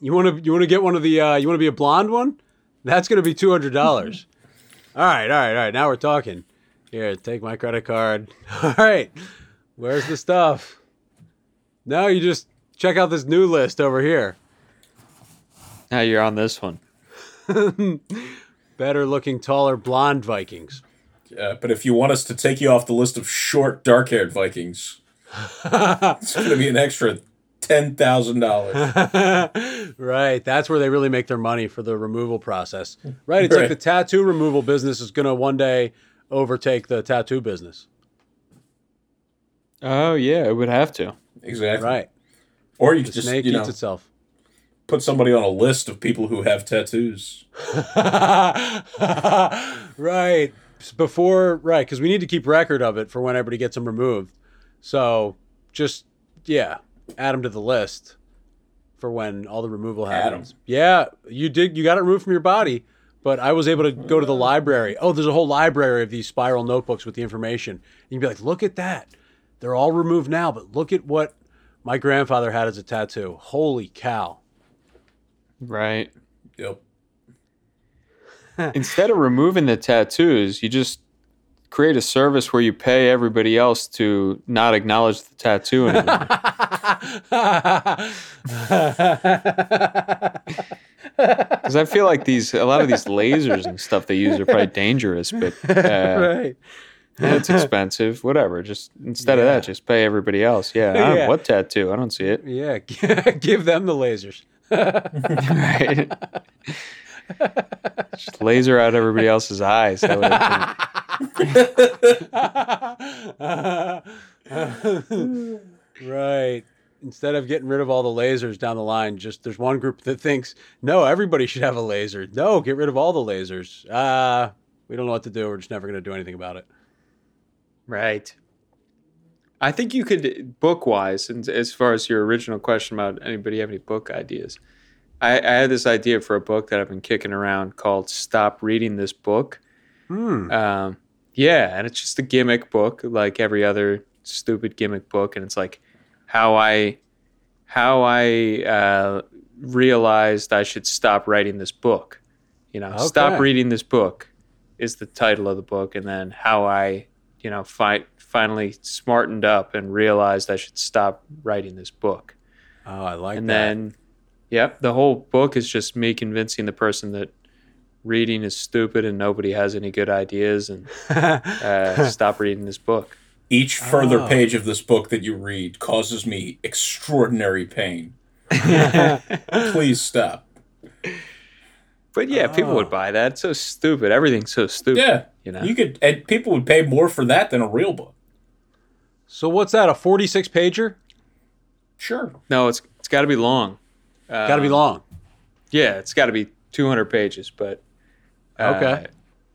You want to you want to get one of the uh, you want to be a blonde one? That's going to be two hundred dollars. all right, all right, all right. Now we're talking. Here, take my credit card. All right, where's the stuff? No, you just check out this new list over here. Now you're on this one. Better looking, taller, blonde Vikings. Uh, but if you want us to take you off the list of short, dark-haired Vikings, it's going to be an extra ten thousand dollars. right. That's where they really make their money for the removal process. Right. It's like the tattoo removal business is going to one day overtake the tattoo business. Oh yeah, it would have to. Exactly. Right. Or you could just snake you know eats itself. put somebody on a list of people who have tattoos. right. Before, right. Because we need to keep record of it for when everybody gets them removed. So just, yeah, add them to the list for when all the removal happens. Yeah. You did, you got it removed from your body. But I was able to go to the library. Oh, there's a whole library of these spiral notebooks with the information. And you'd be like, look at that. They're all removed now, but look at what my grandfather had as a tattoo. Holy cow. Right. Yep. Instead of removing the tattoos, you just create a service where you pay everybody else to not acknowledge the tattoo anymore. Because I feel like these a lot of these lasers and stuff they use are probably dangerous, but uh, right. It's expensive. Whatever. Just instead of that, just pay everybody else. Yeah. Yeah. What tattoo? I don't see it. Yeah, give them the lasers. Right. just laser out everybody else's eyes. That would- right. instead of getting rid of all the lasers down the line, just there's one group that thinks no, everybody should have a laser. No, get rid of all the lasers. Uh, we don't know what to do. We're just never going to do anything about it. Right. I think you could book wise, and as far as your original question about anybody have any book ideas, I, I, had this idea for a book that I've been kicking around called "Stop Reading This Book." Hmm. Um, yeah, and it's just a gimmick book, like every other stupid gimmick book, and it's like how I how I uh, realized I should stop writing this book. You know, Okay. stop reading this book is the title of the book, and then how I, you know, fi- finally smartened up and realized I should stop writing this book. Oh, I like and that. And then, yep, the whole book is just me convincing the person that reading is stupid and nobody has any good ideas and uh, stop reading this book. Each further Oh. page of this book that you read causes me extraordinary pain. Please stop. But yeah, people Oh. would buy that. It's so stupid. Everything's so stupid. Yeah, You know? you could. And people would pay more for that than a real book. so what's that? A 46 pager? Sure. No, it's it's got to be long. Uh, Got to be long. Yeah, it's got to be 200 pages, but uh, Okay.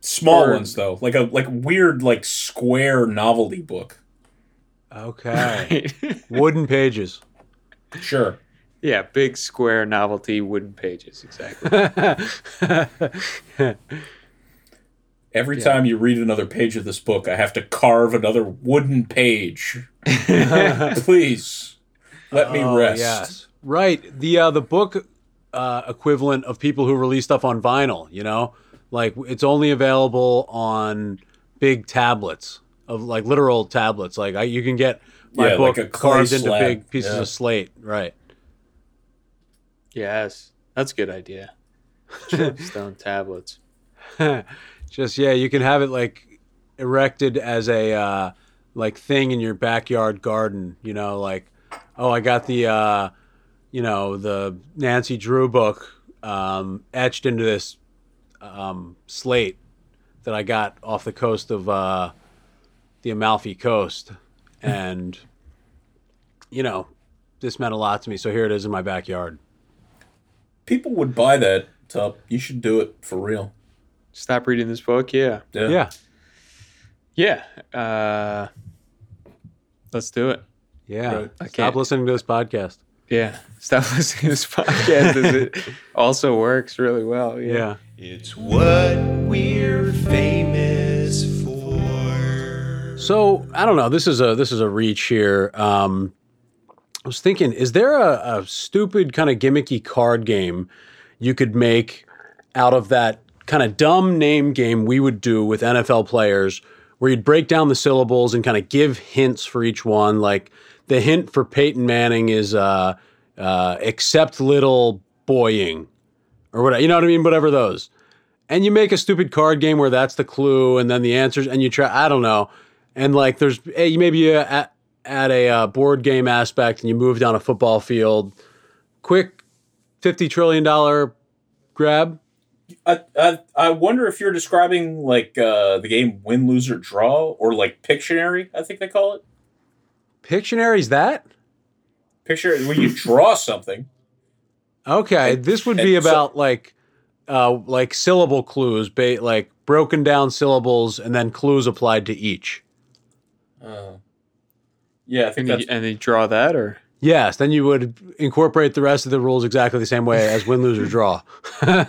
Small Or- ones though, like a like weird like square novelty book. Okay. Wooden pages. Sure. Yeah, big square novelty wooden pages exactly. Every time you read another page of this book, I have to carve another wooden page. Please let me Oh, rest. Yes. Right. The uh, the book uh, equivalent of people who release stuff on vinyl, you know? Like it's only available on big tablets of like literal tablets. Like I, you can get my Yeah, book like a clay carved into big pieces Yeah. of slate. Right. Yes, that's a good idea. Stone tablets. Just yeah, you can have it like erected as a uh, like thing in your backyard garden. You know, like oh, I got the uh, you know the Nancy Drew book um, etched into this um, slate that I got off the coast of uh, the Amalfi Coast, and you know this meant a lot to me. So here it is in my backyard. People would buy that, Tup. You should do it for real. Stop reading this book. Yeah, Yeah, yeah. Uh, let's do it. yeah. Right. Stop can't- listening to this podcast. Yeah, stop listening to this podcast. it also works really well. Yeah. It's what we're famous for. So I don't know. This is a this is a reach here. Um, I was thinking, is there a, a stupid kind of gimmicky card game you could make out of that kind of dumb name game we would do with NFL players, where you'd break down the syllables and kind of give hints for each one. Like the hint for Peyton Manning is uh, uh, "accept little boying," or whatever. You know what I mean? Whatever those and you make a stupid card game where that's the clue and then the answers and you try i don't know and like there's hey, maybe uh, at a uh, board game aspect and you move down a football field quick 50 trillion dollar grab I, I I wonder if you're describing like uh, the game Win, Lose, or Draw, or like Pictionary. I think they call it pictionary's that Picture where you draw something. okay And- this would be and so- about like uh like syllable clues ba- like broken down syllables and then clues applied to each Uh, yeah, I think And that's you, and you draw that, or Yes, then you would incorporate the rest of the rules exactly the same way as win, lose, or draw. uh,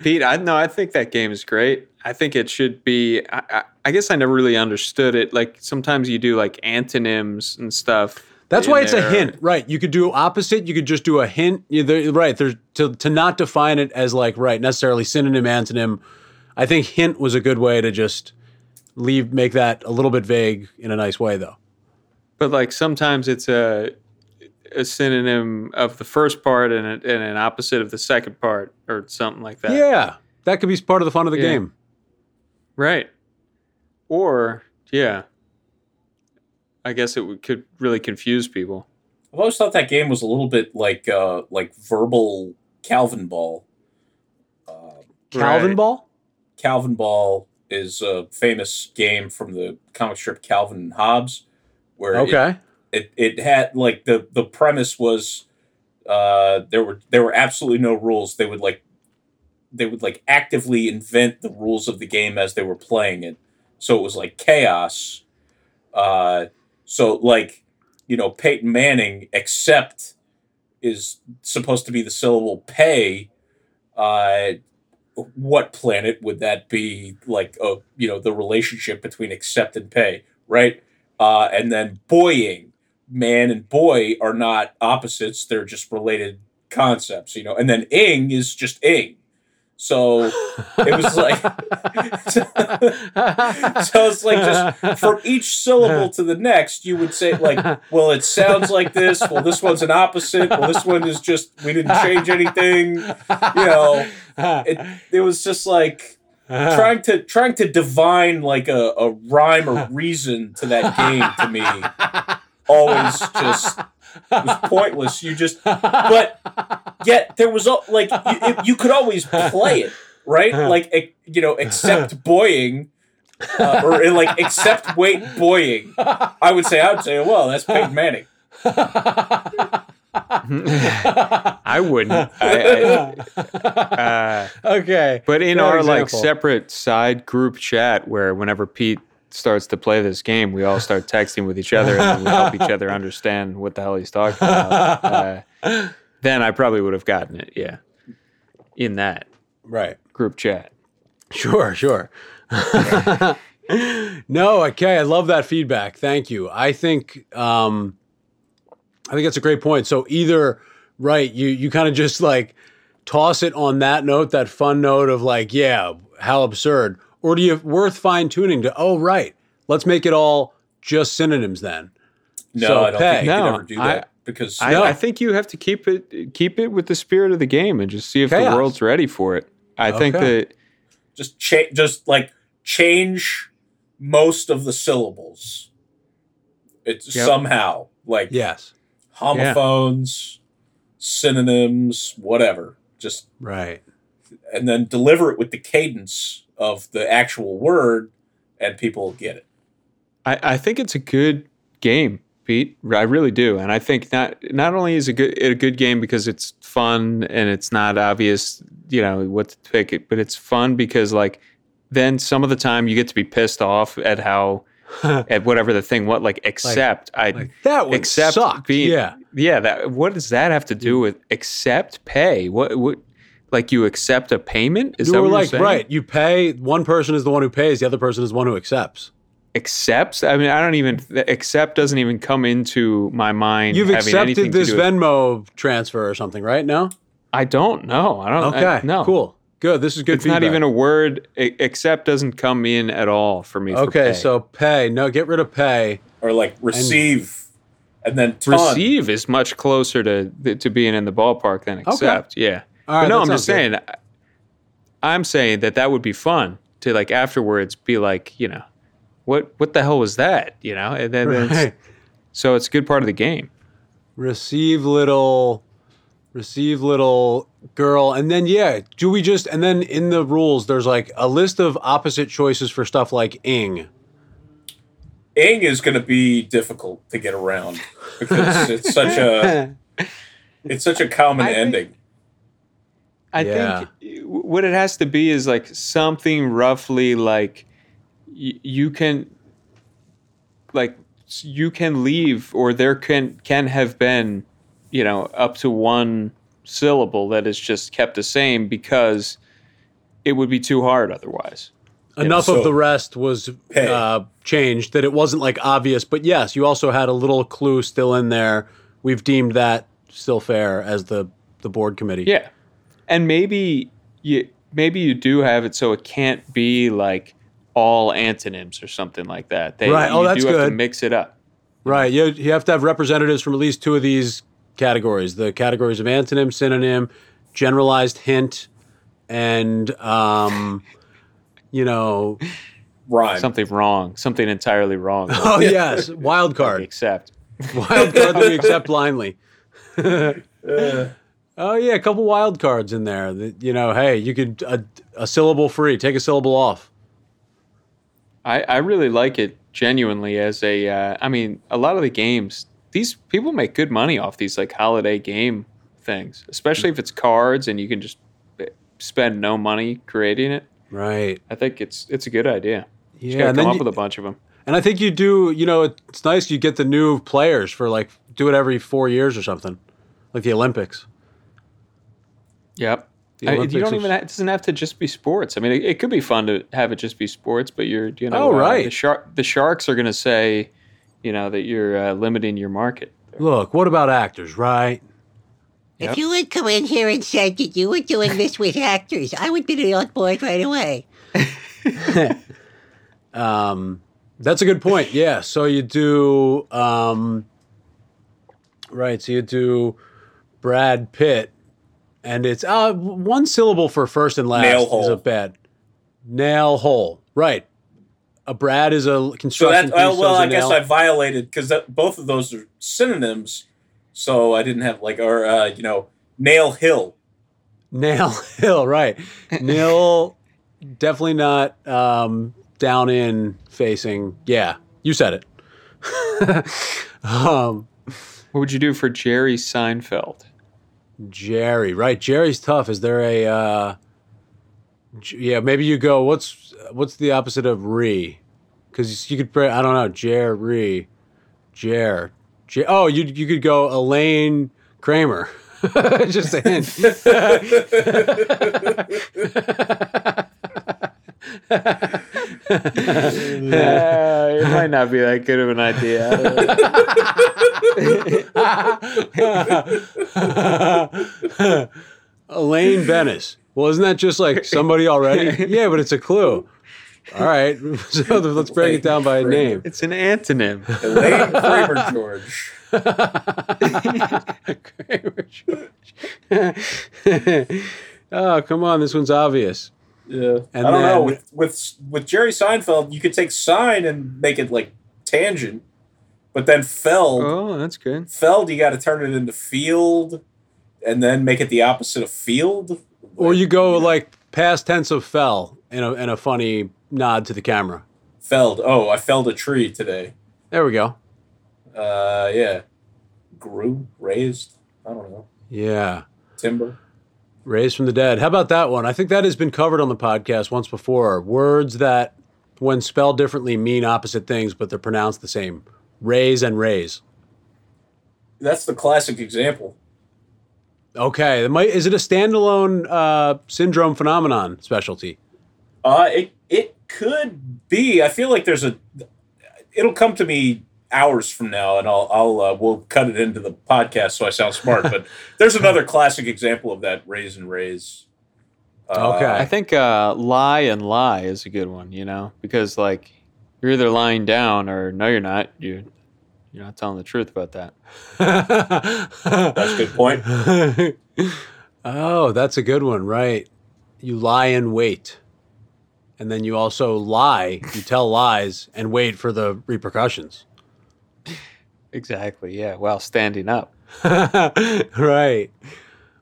Pete? I no, I think that game is great. I think it should be. I, I, I guess I never really understood it. Like sometimes you do like antonyms and stuff. that's why it's a hint, right? You could do opposite. You could just do a hint. You, there, right? There's to to not define it as like right necessarily synonym antonym. I think hint was a good way to just leave make that a little bit vague in a nice way, though. But like sometimes it's a a synonym of the first part and, a, and an opposite of the second part, or something like that. Yeah, that could be part of the fun of the Yeah. game. Right. Or yeah. I guess it would, could really confuse people. I've always thought that game was a little bit like uh, like verbal Calvin Ball. Uh, Calvin Right. ball. Calvin Ball is a famous game from the comic strip Calvin and Hobbes, where it- Okay. it, it had like the the premise was uh there were there were absolutely no rules. They would like they would like actively invent the rules of the game as they were playing it. So it was like chaos. Uh so like you know peyton manning except is supposed to be the syllable pay uh what planet would that be like uh, you know the relationship between accept and pay right? Uh and then boying. Man and boy are not opposites they're just related concepts you know? And then ing is just ing so it was like so it's like just from each syllable to the next you would say like well it sounds like this well this one's an opposite well this one is just we didn't change anything you know. It, it was just like trying to trying to divine like a, a rhyme or reason to that game to me. Always just was pointless. You just, but yet there was al- like you, it- you could always play it, right? Like e- you know, except boying. Uh, or uh, like except wait boying, I would say I would say well that's Peyton Manning. I wouldn't. I, I, uh, okay. but in Good our like separate side group chat, where whenever Pete starts to play this game, we all start texting with each other and then we help each other understand what the hell he's talking about. Uh, then I probably would have gotten it. Yeah, in that Right. group chat. Sure, sure. no, okay. I love that feedback. Thank you. I think um, I think that's a great point. So either right, you you kind of just like toss it on that note, that fun note of like, yeah, how absurd, or do you worth fine tuning to? Oh, right, let's make it all just synonyms then. No, So, I don't Peg. think you No, could ever do I- that because I, No. I think you have to keep it keep it with the spirit of the game and just see if Chaos. the world's ready for it. I think that just cha- just like change most of the syllables. It's Yep. somehow like Yes, homophones, synonyms, whatever. Just right. and then deliver it with the cadence of the actual word, and people will get it. I, I think it's a good game, Pete. I really do, and I think not not only is it good a good game because it's fun and it's not obvious, you know, what to pick it, but it's fun because like then some of the time you get to be pissed off at how at whatever the thing what like accept I Like that would accept suck. being yeah. yeah that what does that have to do mm. with accept pay what what like you accept a payment is You that were what you're like, saying? right, you pay, one person is the one who pays, the other person is the one who accepts. accepts i mean i don't even accept doesn't even come into my mind You've having anything accepted to this do with- Venmo transfer or something, right? No? i don't know i don't know. Okay. I, no Cool. Good. This is good it's not even a word accept doesn't come in at all for me for Okay, pay. so pay. No, get rid of pay. Or like receive, and, then ton. receive is much closer to to being in the ballpark than accept yeah All right, no i'm just good. saying i'm saying that that would be fun to like afterwards be like you know what what the hell was that you know and then then it's- so it's a good part of the game Receive little, receive little girl. And then, yeah, do we just, and then in the rules, there's like a list of opposite choices for stuff like ing. Ing is going to be difficult to get around because it's such a it's such a common I think- ending. I Yeah. think what it has to be is like something roughly like y- you can like you can leave or there can can have been you know up to one syllable that is just kept the same because it would be too hard otherwise. Enough so- of the rest was Pay. uh, changed that it wasn't like obvious. But yes, you also had a little clue still in there. We've deemed that still fair as the the board committee. Yeah. And maybe you maybe you do have it so it can't be like all antonyms or something like that. They, Right. Oh, you that's do have to good. mix it up. Right. You, you have to have representatives from at least two of these categories the categories of antonym, synonym, generalized hint, and, um, you know, Rhyme. Something wrong. Something entirely wrong. oh, yes, wild card. Except Wild card that we accept blindly. oh, yeah, a couple wild cards in there. That, you know, hey, you could, a, a syllable free, take a syllable off. I, I really like it genuinely as a. Uh, I mean, a lot of the games. These people make good money off these like holiday game things, especially if it's cards and you can just eh, spend no money creating it. Right. I think it's it's a good idea. You Yeah, gotta and come up you- with a bunch of them. And I think you do, you know, it's nice you get the new players for like do it every four years or something, like the Olympics. Yep. I- you don't even. Have, it doesn't have to just be sports. I mean, it, it could be fun to have it just be sports, but you're, you know, Oh, uh, right. The shark, the sharks are going to say, you know, that you're uh, limiting your market. Look, what about actors, right? Yep. If you would come in here and said that you were doing this with actors, I would be the on board right away. Um, that's a good point. Yeah. So you do, um, right. So you do Brad Pitt, and it's uh, one syllable for first and last Nail is a bad nail hole. Right. A Brad is a construction. So construction that well, piece. well so's a I guess. I violated because both of those are synonyms. So I didn't have like or uh, you know nail hill. Nail Hill, right. Nail, definitely not um, down in facing. Yeah, you said it. um, What would you do for Jerry Seinfeld? Jerry, right. Jerry's tough. Is there a. Uh, yeah, maybe you go, what's what's the opposite of re? Because you could, pray, I don't know, Jerry. Jer. Jer. Oh, you, you could go Elaine Kramer. Just a hint. Uh, it might not be that good of an idea. Elaine Benes. Well, isn't that just like somebody already? yeah, but it's a clue. All right, so let's break it down by a name. it's an antonym. Elaine Kramer George. oh, come on, this one's obvious. Yeah, And I don't know. With, with with Jerry Seinfeld, you could take sign and make it like tangent, but then feld Oh, that's good. feld you got to turn it into field, and then make it the opposite of field. Or you go like past tense of fell in a in a funny nod to the camera. felled. Oh, I felled a tree today. There we go. Uh, yeah, grew, raised. I don't know, Yeah. timber. Raised from the dead. How about that one? I think that has been covered on the podcast once before. Words that, when spelled differently, mean opposite things, but they're pronounced the same. Raise and raise. That's the classic example. Okay. Is it a standalone uh, syndrome phenomenon specialty? Uh, it it could be. I feel like there's a. It'll come to me hours from now, and I'll I'll uh, we'll cut it into the podcast so I sound smart. but there's another classic example of that raise and raise. Uh, Okay. I think uh, lie and lie is a good one, you know, because like you're either lying down or no, you're not. You you're not telling the truth about that. That's a good point. oh, that's a good one, right? You lie in wait. And then you also lie, you tell lies and wait for the repercussions. Exactly. Yeah. While standing up, right.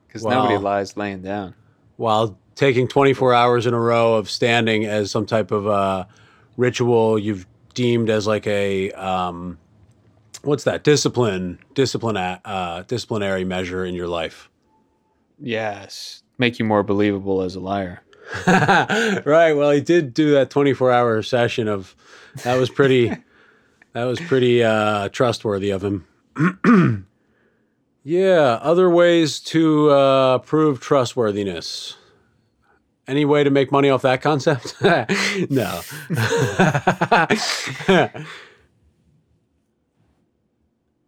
because nobody lies laying down. While taking 24 hours in a row of standing as some type of uh, ritual you've deemed as like a um, what's that discipline discipline uh, disciplinary measure in your life Yes. Make you more believable as a liar. right well he did do that 24 hour session of that was pretty that was pretty uh, trustworthy of him yeah other ways to uh, prove trustworthiness any way to make money off that concept no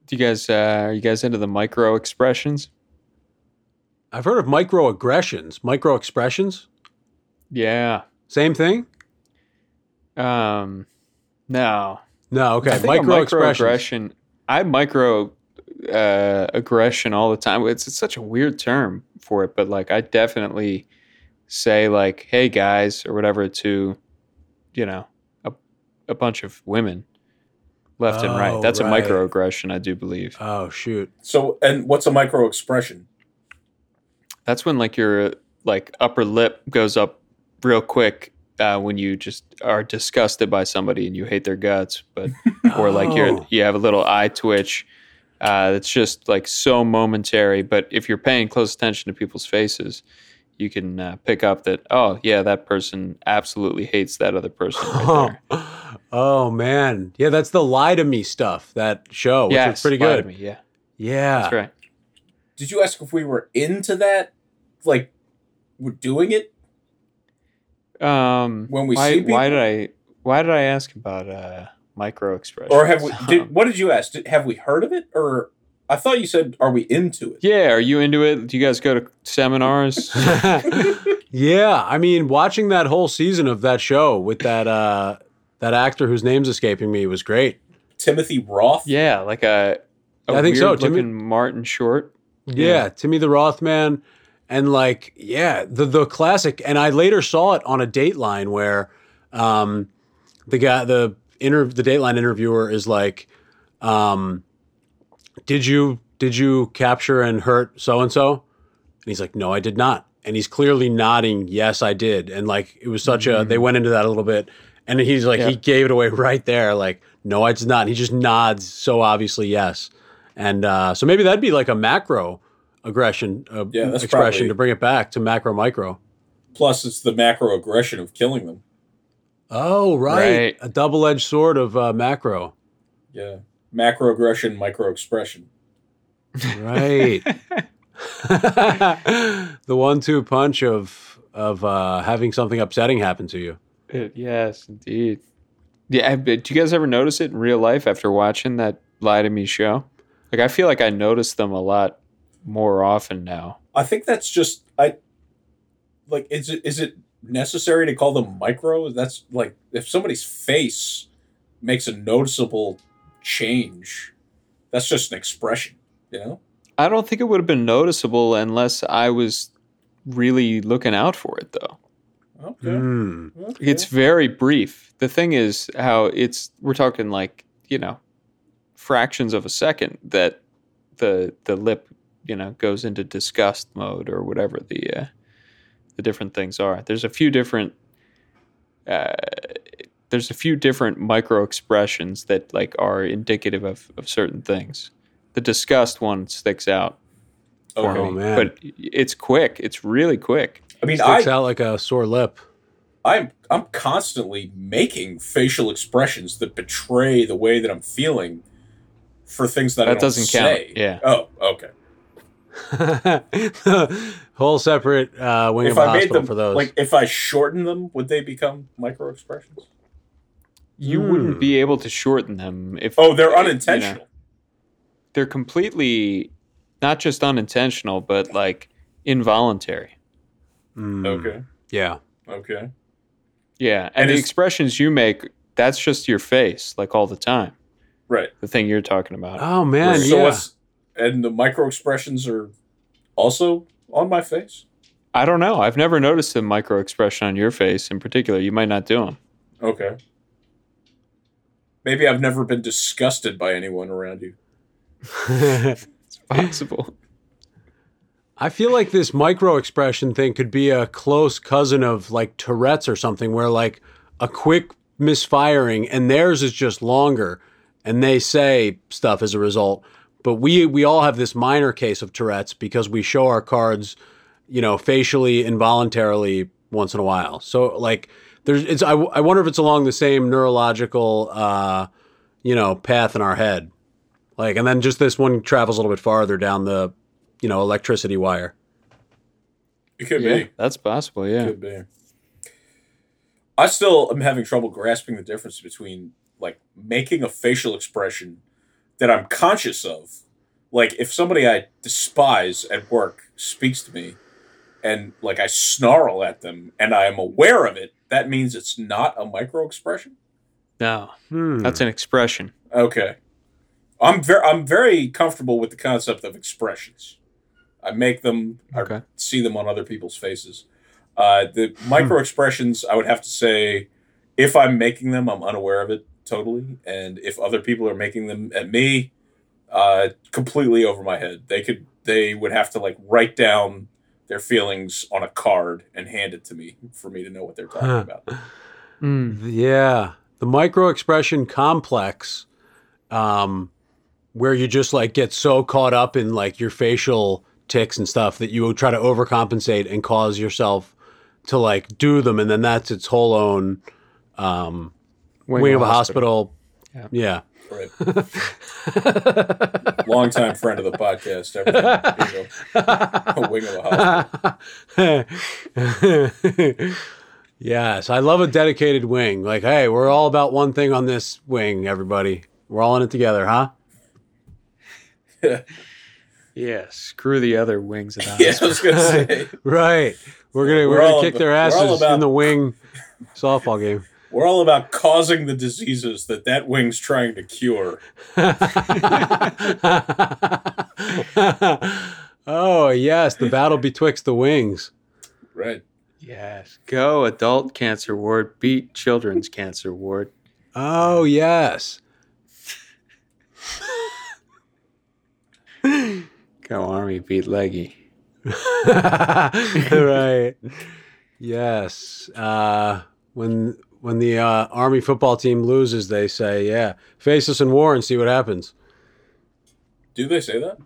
Do you guys uh, are you guys into the micro expressions? i've heard of microaggressions micro expressions Yeah. same thing Um. No. No okay I think micro aggression. microaggression. I micro uh, aggression all the time. It's, it's such a weird term for it, but like I definitely say like, "Hey guys" or whatever to, you know, a, a bunch of women, left and Oh, right. That's right. a microaggression, I do believe. oh shoot So, and what's a micro expression? That's when like your like upper lip goes up real quick uh, when you just are disgusted by somebody and you hate their guts, but or like you're Oh. you have a little eye twitch. Uh, it's just like so momentary. But if you're paying close attention to people's faces, you can uh, pick up that oh yeah, that person absolutely hates that other person right there. oh man, yeah, that's the lie to me stuff. That show, which yes, is pretty lie to good. me, Yeah, Yeah, that's right. Did you ask if we were into that? Like, we're doing it? Um, When we why, see why did I why did I ask about uh, micro expressions? Or have we? Did, what did you ask? Did, have we heard of it? Or I thought you said, "Are we into it?" yeah, are you into it? Do you guys go to seminars? yeah. I mean, watching that whole season of that show with that uh that actor whose name's escaping me was great. Timothy Roth. yeah, like a, a I think so, weird Timmy- looking Martin Short. Yeah, Timmy the Rothman, and like yeah, the the classic. And I later saw it on a Dateline where um, the guy, the inter, the Dateline interviewer is like, um, "Did you did you capture and hurt so and so?" And he's like, "No, I did not." And he's clearly nodding, "Yes, I did." And like it was such a they went into that a little bit, and he's like Yeah. he gave it away right there, like, "No, I did not." And he just nods so obviously yes. And uh, so maybe that'd be like a macro aggression uh, Yeah, that's expression probably- to bring it back to macro micro. Plus, it's the macro aggression of killing them. Oh, right. Right. A double edged sword of uh, macro. Yeah, macro aggression, micro expression. Right. the one two punch of of uh, having something upsetting happen to you. It- yes, indeed. Yeah, have- do you guys ever notice it in real life after watching that Lie to Me show? Like, I feel like I notice them a lot more often now. I think that's just I. Like, is it is it necessary to call them micro? That's like if somebody's face makes a noticeable change, that's just an expression, you know. I don't think it would have been noticeable unless I was really looking out for it, though. Okay. Mm. okay. It's very brief. The thing is how it's we're talking like, you know, fractions of a second that the the lip, you know, goes into disgust mode or whatever the uh, the different things are. There's a few different uh, there's a few different micro expressions that like are indicative of, of certain things. The disgust one sticks out for Okay. Oh, me, man. but it's quick. It's really quick. I mean, Sticks I out like a sore lip. I'm I'm constantly making facial expressions that betray the way that I'm feeling for things that, I That don't doesn't count. say. Yeah. Oh, okay. Whole separate uh, wing if of a I made hospital them for those. like if I shorten them, would they become micro expressions? You Hmm. wouldn't be able to shorten them if Oh, they're you know, unintentional. they're completely not just unintentional, but like involuntary. Mm. Okay. Yeah. Okay. Yeah, and, And the expressions you make, that's just your face, like all the time. Right. The thing you're talking about. Oh man, so yeah. What's and the micro expressions are also on my face. I don't know. I've never noticed a micro expression on your face in particular. You might not do them. Okay. Maybe I've never been disgusted by anyone around you. It's possible. I feel like this micro expression thing could be a close cousin of like Tourette's or something, where like a quick misfiring and theirs is just longer, and they say stuff as a result. But we we all have this minor case of Tourette's because we show our cards, you know, facially involuntarily once in a while. So like there's it's I, I wonder if it's along the same neurological uh, you know path in our head, like and then just this one travels a little bit farther down the you know electricity wire. It could yeah, be. that's possible. Yeah. Could be. I still am having trouble grasping the difference between like making a facial expression that I'm conscious of. Like if somebody I despise at work speaks to me and like I snarl at them and I am aware of it, that means it's not a micro expression. No, Hmm. that's an expression. Okay. I'm very I'm very comfortable with the concept of expressions. I make them I Okay. see them on other people's faces. Uh, the micro expressions, I would have to say, if I'm making them, I'm unaware of it totally, and if other people are making them at me, uh, completely over my head. They could they would have to like write down their feelings on a card and hand it to me for me to know what they're talking Huh. about. Mm. Yeah, the micro expression complex, um, where you just like get so caught up in like your facial ticks and stuff that you will try to overcompensate and cause yourself to like do them, and then that's its whole own um, wing, of a hospital. Yeah. Yeah. Right. Longtime friend of the podcast. Everything. A wing of a hospital. yes, I love a dedicated wing. Like, hey, we're all about one thing on this wing, everybody. We're all in it together, huh? Yeah, screw the other wings of Yeah, I was gonna say Right. We're gonna we're, We're gonna kick ab- their asses about- in the wing softball game. We're all about causing the diseases that that wing's trying to cure. oh yes, the battle betwixt the wings. Right. Yes. Go adult cancer ward, beat children's cancer ward. Oh yes. Go Army, beat Leggy. right. Yes. Uh, when when the uh, army football team loses, they say, "Yeah, face us in war and see what happens." Do they say that?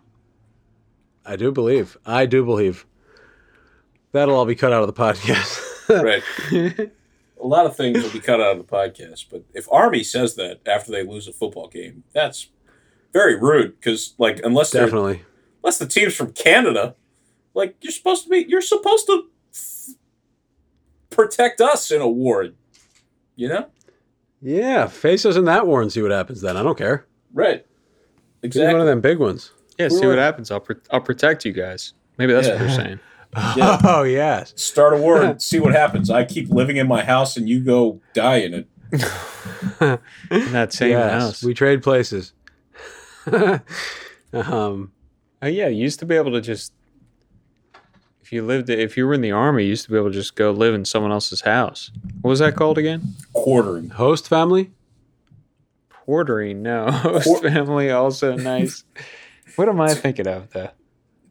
I do believe. I do believe. That'll all be cut out of the podcast. Right. a lot of things will be cut out of the podcast, but if Army says that after they lose a football game, that's very rude. Because like, unless Definitely. unless the team's from Canada, like you're supposed to be, you're supposed to f- protect us in a war. You know, Yeah, face us in that war and see what happens. Then I don't care. right? Exactly. One of them big ones. Yeah, We see were- what happens. I'll pro- I'll protect you guys. Maybe that's what Yeah. they're saying. Yeah. Oh yes. Start a war and see what happens. I keep living in my house, and you go die in it. In that same yes. house. We trade places. um. Oh yeah, you used to be able to just if you lived if you were in the army, you used to be able to just go live in someone else's house. What was that called again? Quartering. Host family. Quartering, No, host Quar- family also nice. what am I thinking of though?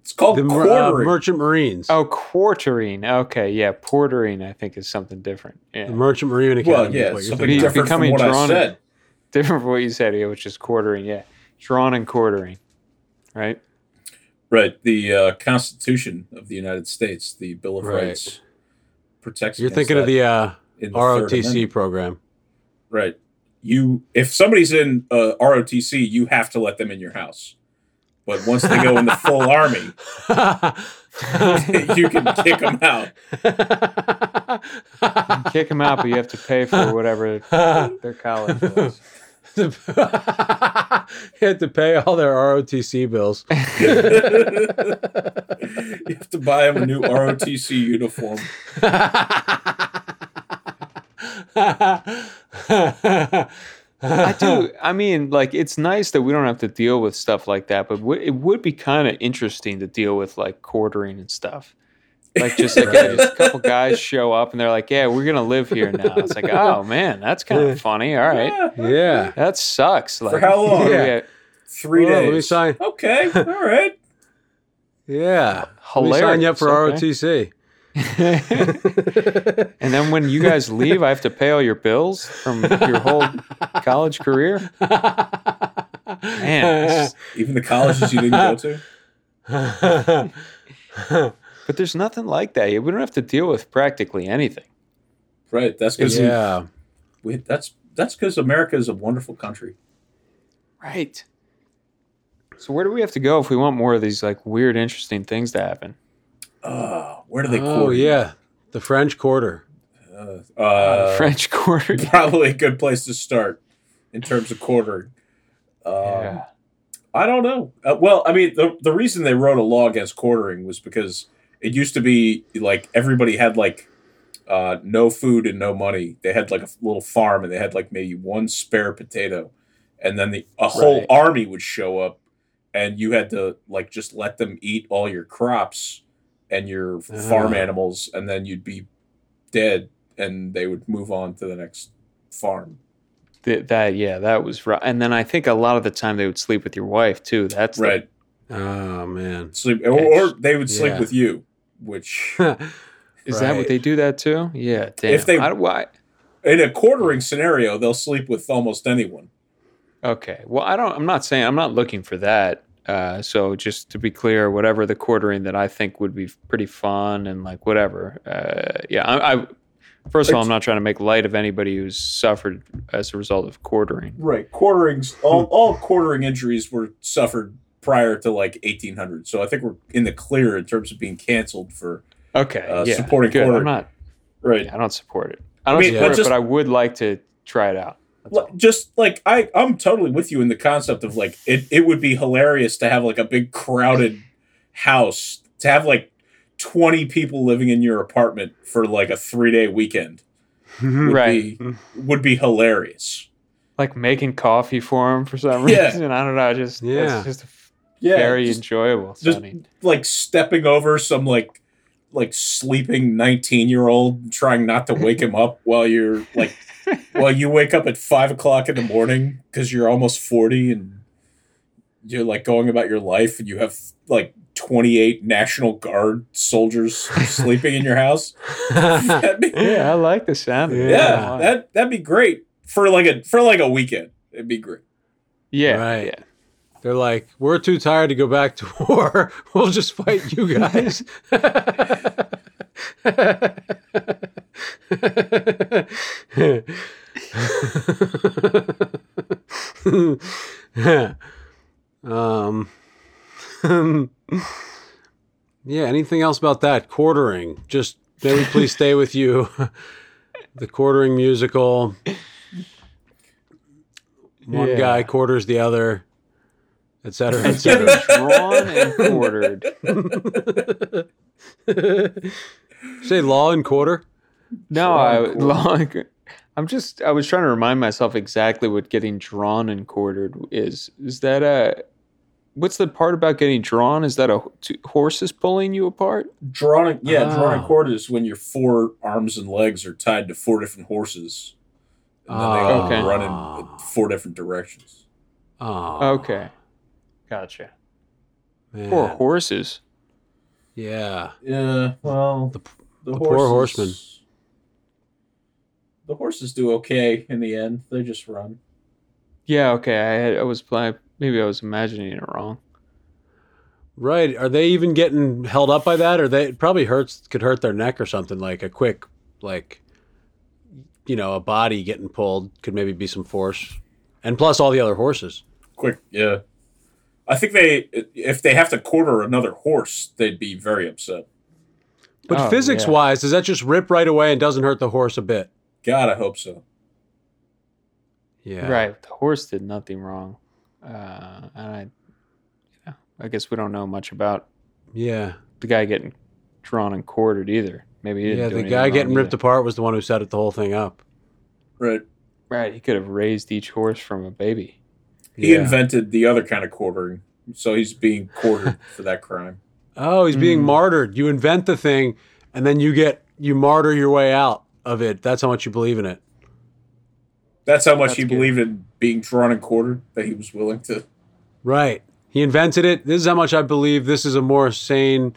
It's called The mer- uh, merchant marines. Oh, quartering. Okay, yeah, portering. I think is something different. Yeah, The merchant marine academy. well, is yeah, what you're something Be- thinking different from becoming what I drawn- said. different from what you said, yeah, which is quartering. Yeah, drawn and quartering. Right. Right. The uh, Constitution of the United States, the Bill of Right. Rights, protects. You're against thinking of the, uh, in the ROTC program. Right. You, if somebody's in uh, ROTC, you have to let them in your house. But once they go in the full army, you can kick them out. Kick them out, but you have to pay for whatever their college was. you had to pay all their ROTC bills. You have to buy them a new ROTC uniform. I do. I mean, like, it's nice that we don't have to deal with stuff like that, but w- it would be kind of interesting to deal with like quartering and stuff. Like, just like yeah, just a couple guys show up and they're like, "Yeah, we're gonna live here now." It's like, oh man, that's kind of funny. All right, yeah. that sucks. Like, how long? Yeah, Three Well, days. let me sign- Okay. All right. Yeah. Let me hilarious. sign you up for okay. ROTC. and then when you guys leave, I have to pay all your bills from your whole college career. Man, Even the colleges you didn't go to. but there's nothing like that. We don't have to deal with practically anything. Right. That's because yeah. we, that's that's because America is a wonderful country. Right. So where do we have to go if we want more of these like weird, interesting things to happen? Uh, where do they Oh, quarter? yeah. The French Quarter. Uh, uh, French Quarter. probably a good place to start in terms of quartering. Um, Yeah. I don't know. Uh, well, I mean, the the reason they wrote a law against quartering was because it used to be like everybody had like uh, no food and no money. They had like a little farm and they had like maybe one spare potato, and then the a whole Right. army would show up, and you had to like just let them eat all your crops and your farm Ah. animals, and then you'd be dead, and they would move on to the next farm. Th- that yeah, that was right. And then I think a lot of the time they would sleep with your wife too. That's the- Right. Oh, man. sleep or, or they would sleep Yeah. with you which Is that what they do that too? Yeah. Damn. If they- I, why? in a quartering scenario, they'll sleep with almost anyone. Okay. Well, I don't. I'm not saying I'm not looking for that. Uh, so just to be clear, whatever the quartering that I think would be pretty fun and like whatever. Uh, yeah. I, I first of all, I'm not trying to make light of anybody who's suffered as a result of quartering. Right, quarterings. All all quartering injuries were suffered prior to like 1800. So I think we're in the clear in terms of being canceled for Okay. Uh, yeah. supporting Good. quartering. I'm not. right. I don't support it. I don't I mean, support but it, just- but I would like to try it out. That's. L- Just like I, I'm totally with you in the concept of like it. It would be hilarious to have like a big crowded house to have like 20 people living in your apartment for like a three day weekend. Would Right. be, would be hilarious. Like making coffee for him for some Yeah. reason. I don't know. I just Yeah. It's just Yeah, very just- enjoyable. just sounding. like stepping over some like like sleeping 19 year old trying not to wake him up while you're like while you wake up at five o'clock in the morning because you're almost 40 and you're like going about your life and you have like 28 national guard soldiers sleeping in your house be- Yeah, I like the sound of it. yeah that that'd be great for like a for like a weekend it'd be great yeah, Right. yeah. They're like, we're too tired to go back to war. We'll just fight you guys. um, yeah. Anything else about that quartering? Just maybe please stay with you. the quartering musical. One Yeah. guy quarters the other, et cetera, et cetera. drawn and quartered. Say law and quarter. No, I Drawn and long. I'm just. I was trying to remind myself exactly what getting drawn and quartered is. Is that a? What's the part about getting drawn? Is that a two horses pulling you apart? Drawn, yeah drawing Oh. Ah. cord is when your four arms and legs are tied to four different horses and then they all Oh. Okay. run in ah. four different directions Oh, Okay, gotcha. man. Poor horses. Yeah. yeah well The- the poor horsemen. the horses do okay in the end they just run Yeah. Okay. I had. I was playing. Maybe I was imagining it wrong. Right. Are they even getting held up by that? Or they it probably hurts could hurt their neck or something like a quick like you know, a body getting pulled could maybe be some force. And plus all the other horses. quick yeah i think they if they have to quarter another horse they'd be very upset But Oh, physics yeah. wise, does that just rip right away and doesn't hurt the horse a bit? god i hope so Yeah. Right. The horse did nothing wrong. Uh, and I. Yeah. I guess we don't know much about Yeah. the guy getting drawn and quartered either. Maybe he didn't Yeah, do the guy getting ripped either. apart was the one who set it the whole thing up. right Right, he could have raised each horse from a baby. He Yeah. invented the other kind of quartering so he's being quartered for that crime Oh, he's being Mm. martyred. You invent the thing, and then you get you martyr your way out of it. That's how much you believe in it. that's how much That's he good. believed in being drawn and quartered that he was willing to Right. He invented it. This is how much I believe. This is a more sane,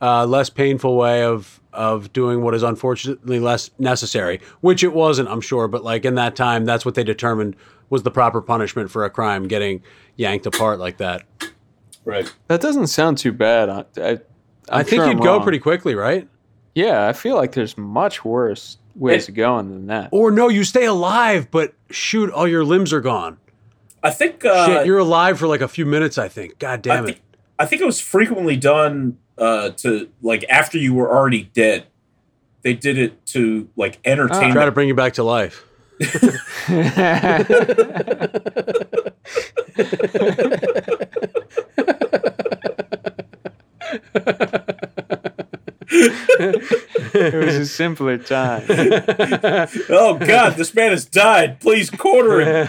uh, less painful way of of doing what is unfortunately less necessary. Which it wasn't, I'm sure. But like in that time, that's what they determined was the proper punishment for a crime, getting yanked apart like that. right That doesn't sound too bad. I, I, i think sure you'd go pretty quickly, right? Yeah, I feel like there's much worse ways It- of going than that. Or no, you stay alive, but shoot, all your limbs are gone. I think uh, Shit, you're alive for like a few minutes. I think. God I damn it. think, I think it was frequently done uh, to like after you were already dead. They did it to like entertain. Try to bring you back to life. It was a simpler time. oh God, this man has died. Please quarter him.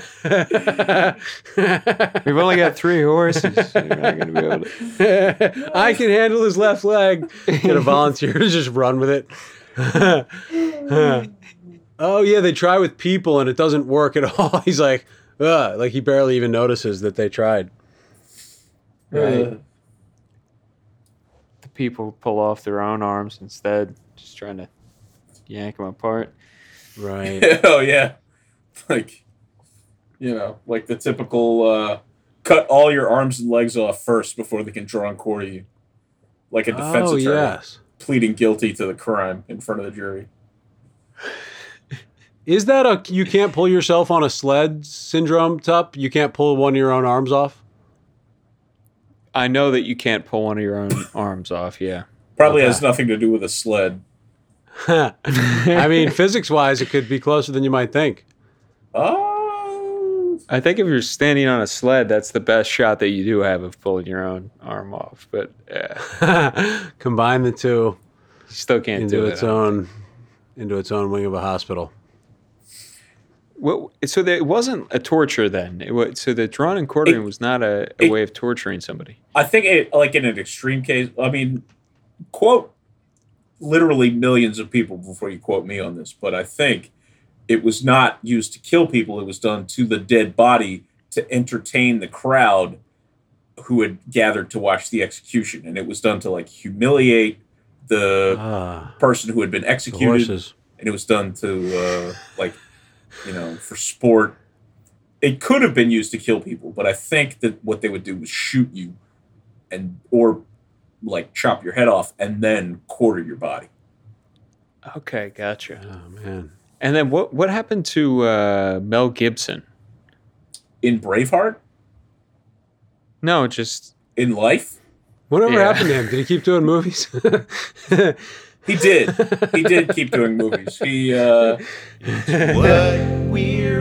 We've only got three horses. You're not going to be able to. I can handle his left leg. Get a volunteer to just run with it. Oh yeah, they try with people and it doesn't work at all. He's like, Ugh, like he barely even notices that they tried. Right. Uh, The people pull off their own arms instead, just trying to yank them apart. Right. oh yeah, like you know, like the typical uh, cut all your arms and legs off first before they can draw and quarter you, like a defense oh attorney yes. pleading guilty to the crime in front of the jury. Is that a you can't pull yourself on a sled syndrome, Tup? You can't pull one of your own arms off? I know that you can't pull one of your own arms off. Yeah. Probably Okay. has nothing to do with a sled. I mean, physics wise, it could be closer than you might think. Oh, I think if you're standing on a sled, that's the best shot that you do have of pulling your own arm off. But uh, Combine the two you still can't into do its it. own into its own wing of a hospital. What, so there, it wasn't a torture then. It was, so the drawn and quartering It- was not a, a it- way of torturing somebody. I think it like in an extreme case. I mean, quote literally millions of people before you quote me on this, but I think it was not used to kill people. It was done to the dead body to entertain the crowd who had gathered to watch the execution, and it was done to like humiliate the Ah, person who had been executed, and it was done to uh, like you know for sport. It could have been used to kill people, but I think that what they would do was shoot you, and or like chop your head off and then quarter your body. Okay, gotcha. Oh man. And then what what happened to uh, Mel Gibson? In Braveheart, No, just in life, Whatever Yeah. happened to him? Did he keep doing movies? he did. he did keep doing movies. He uh, what famous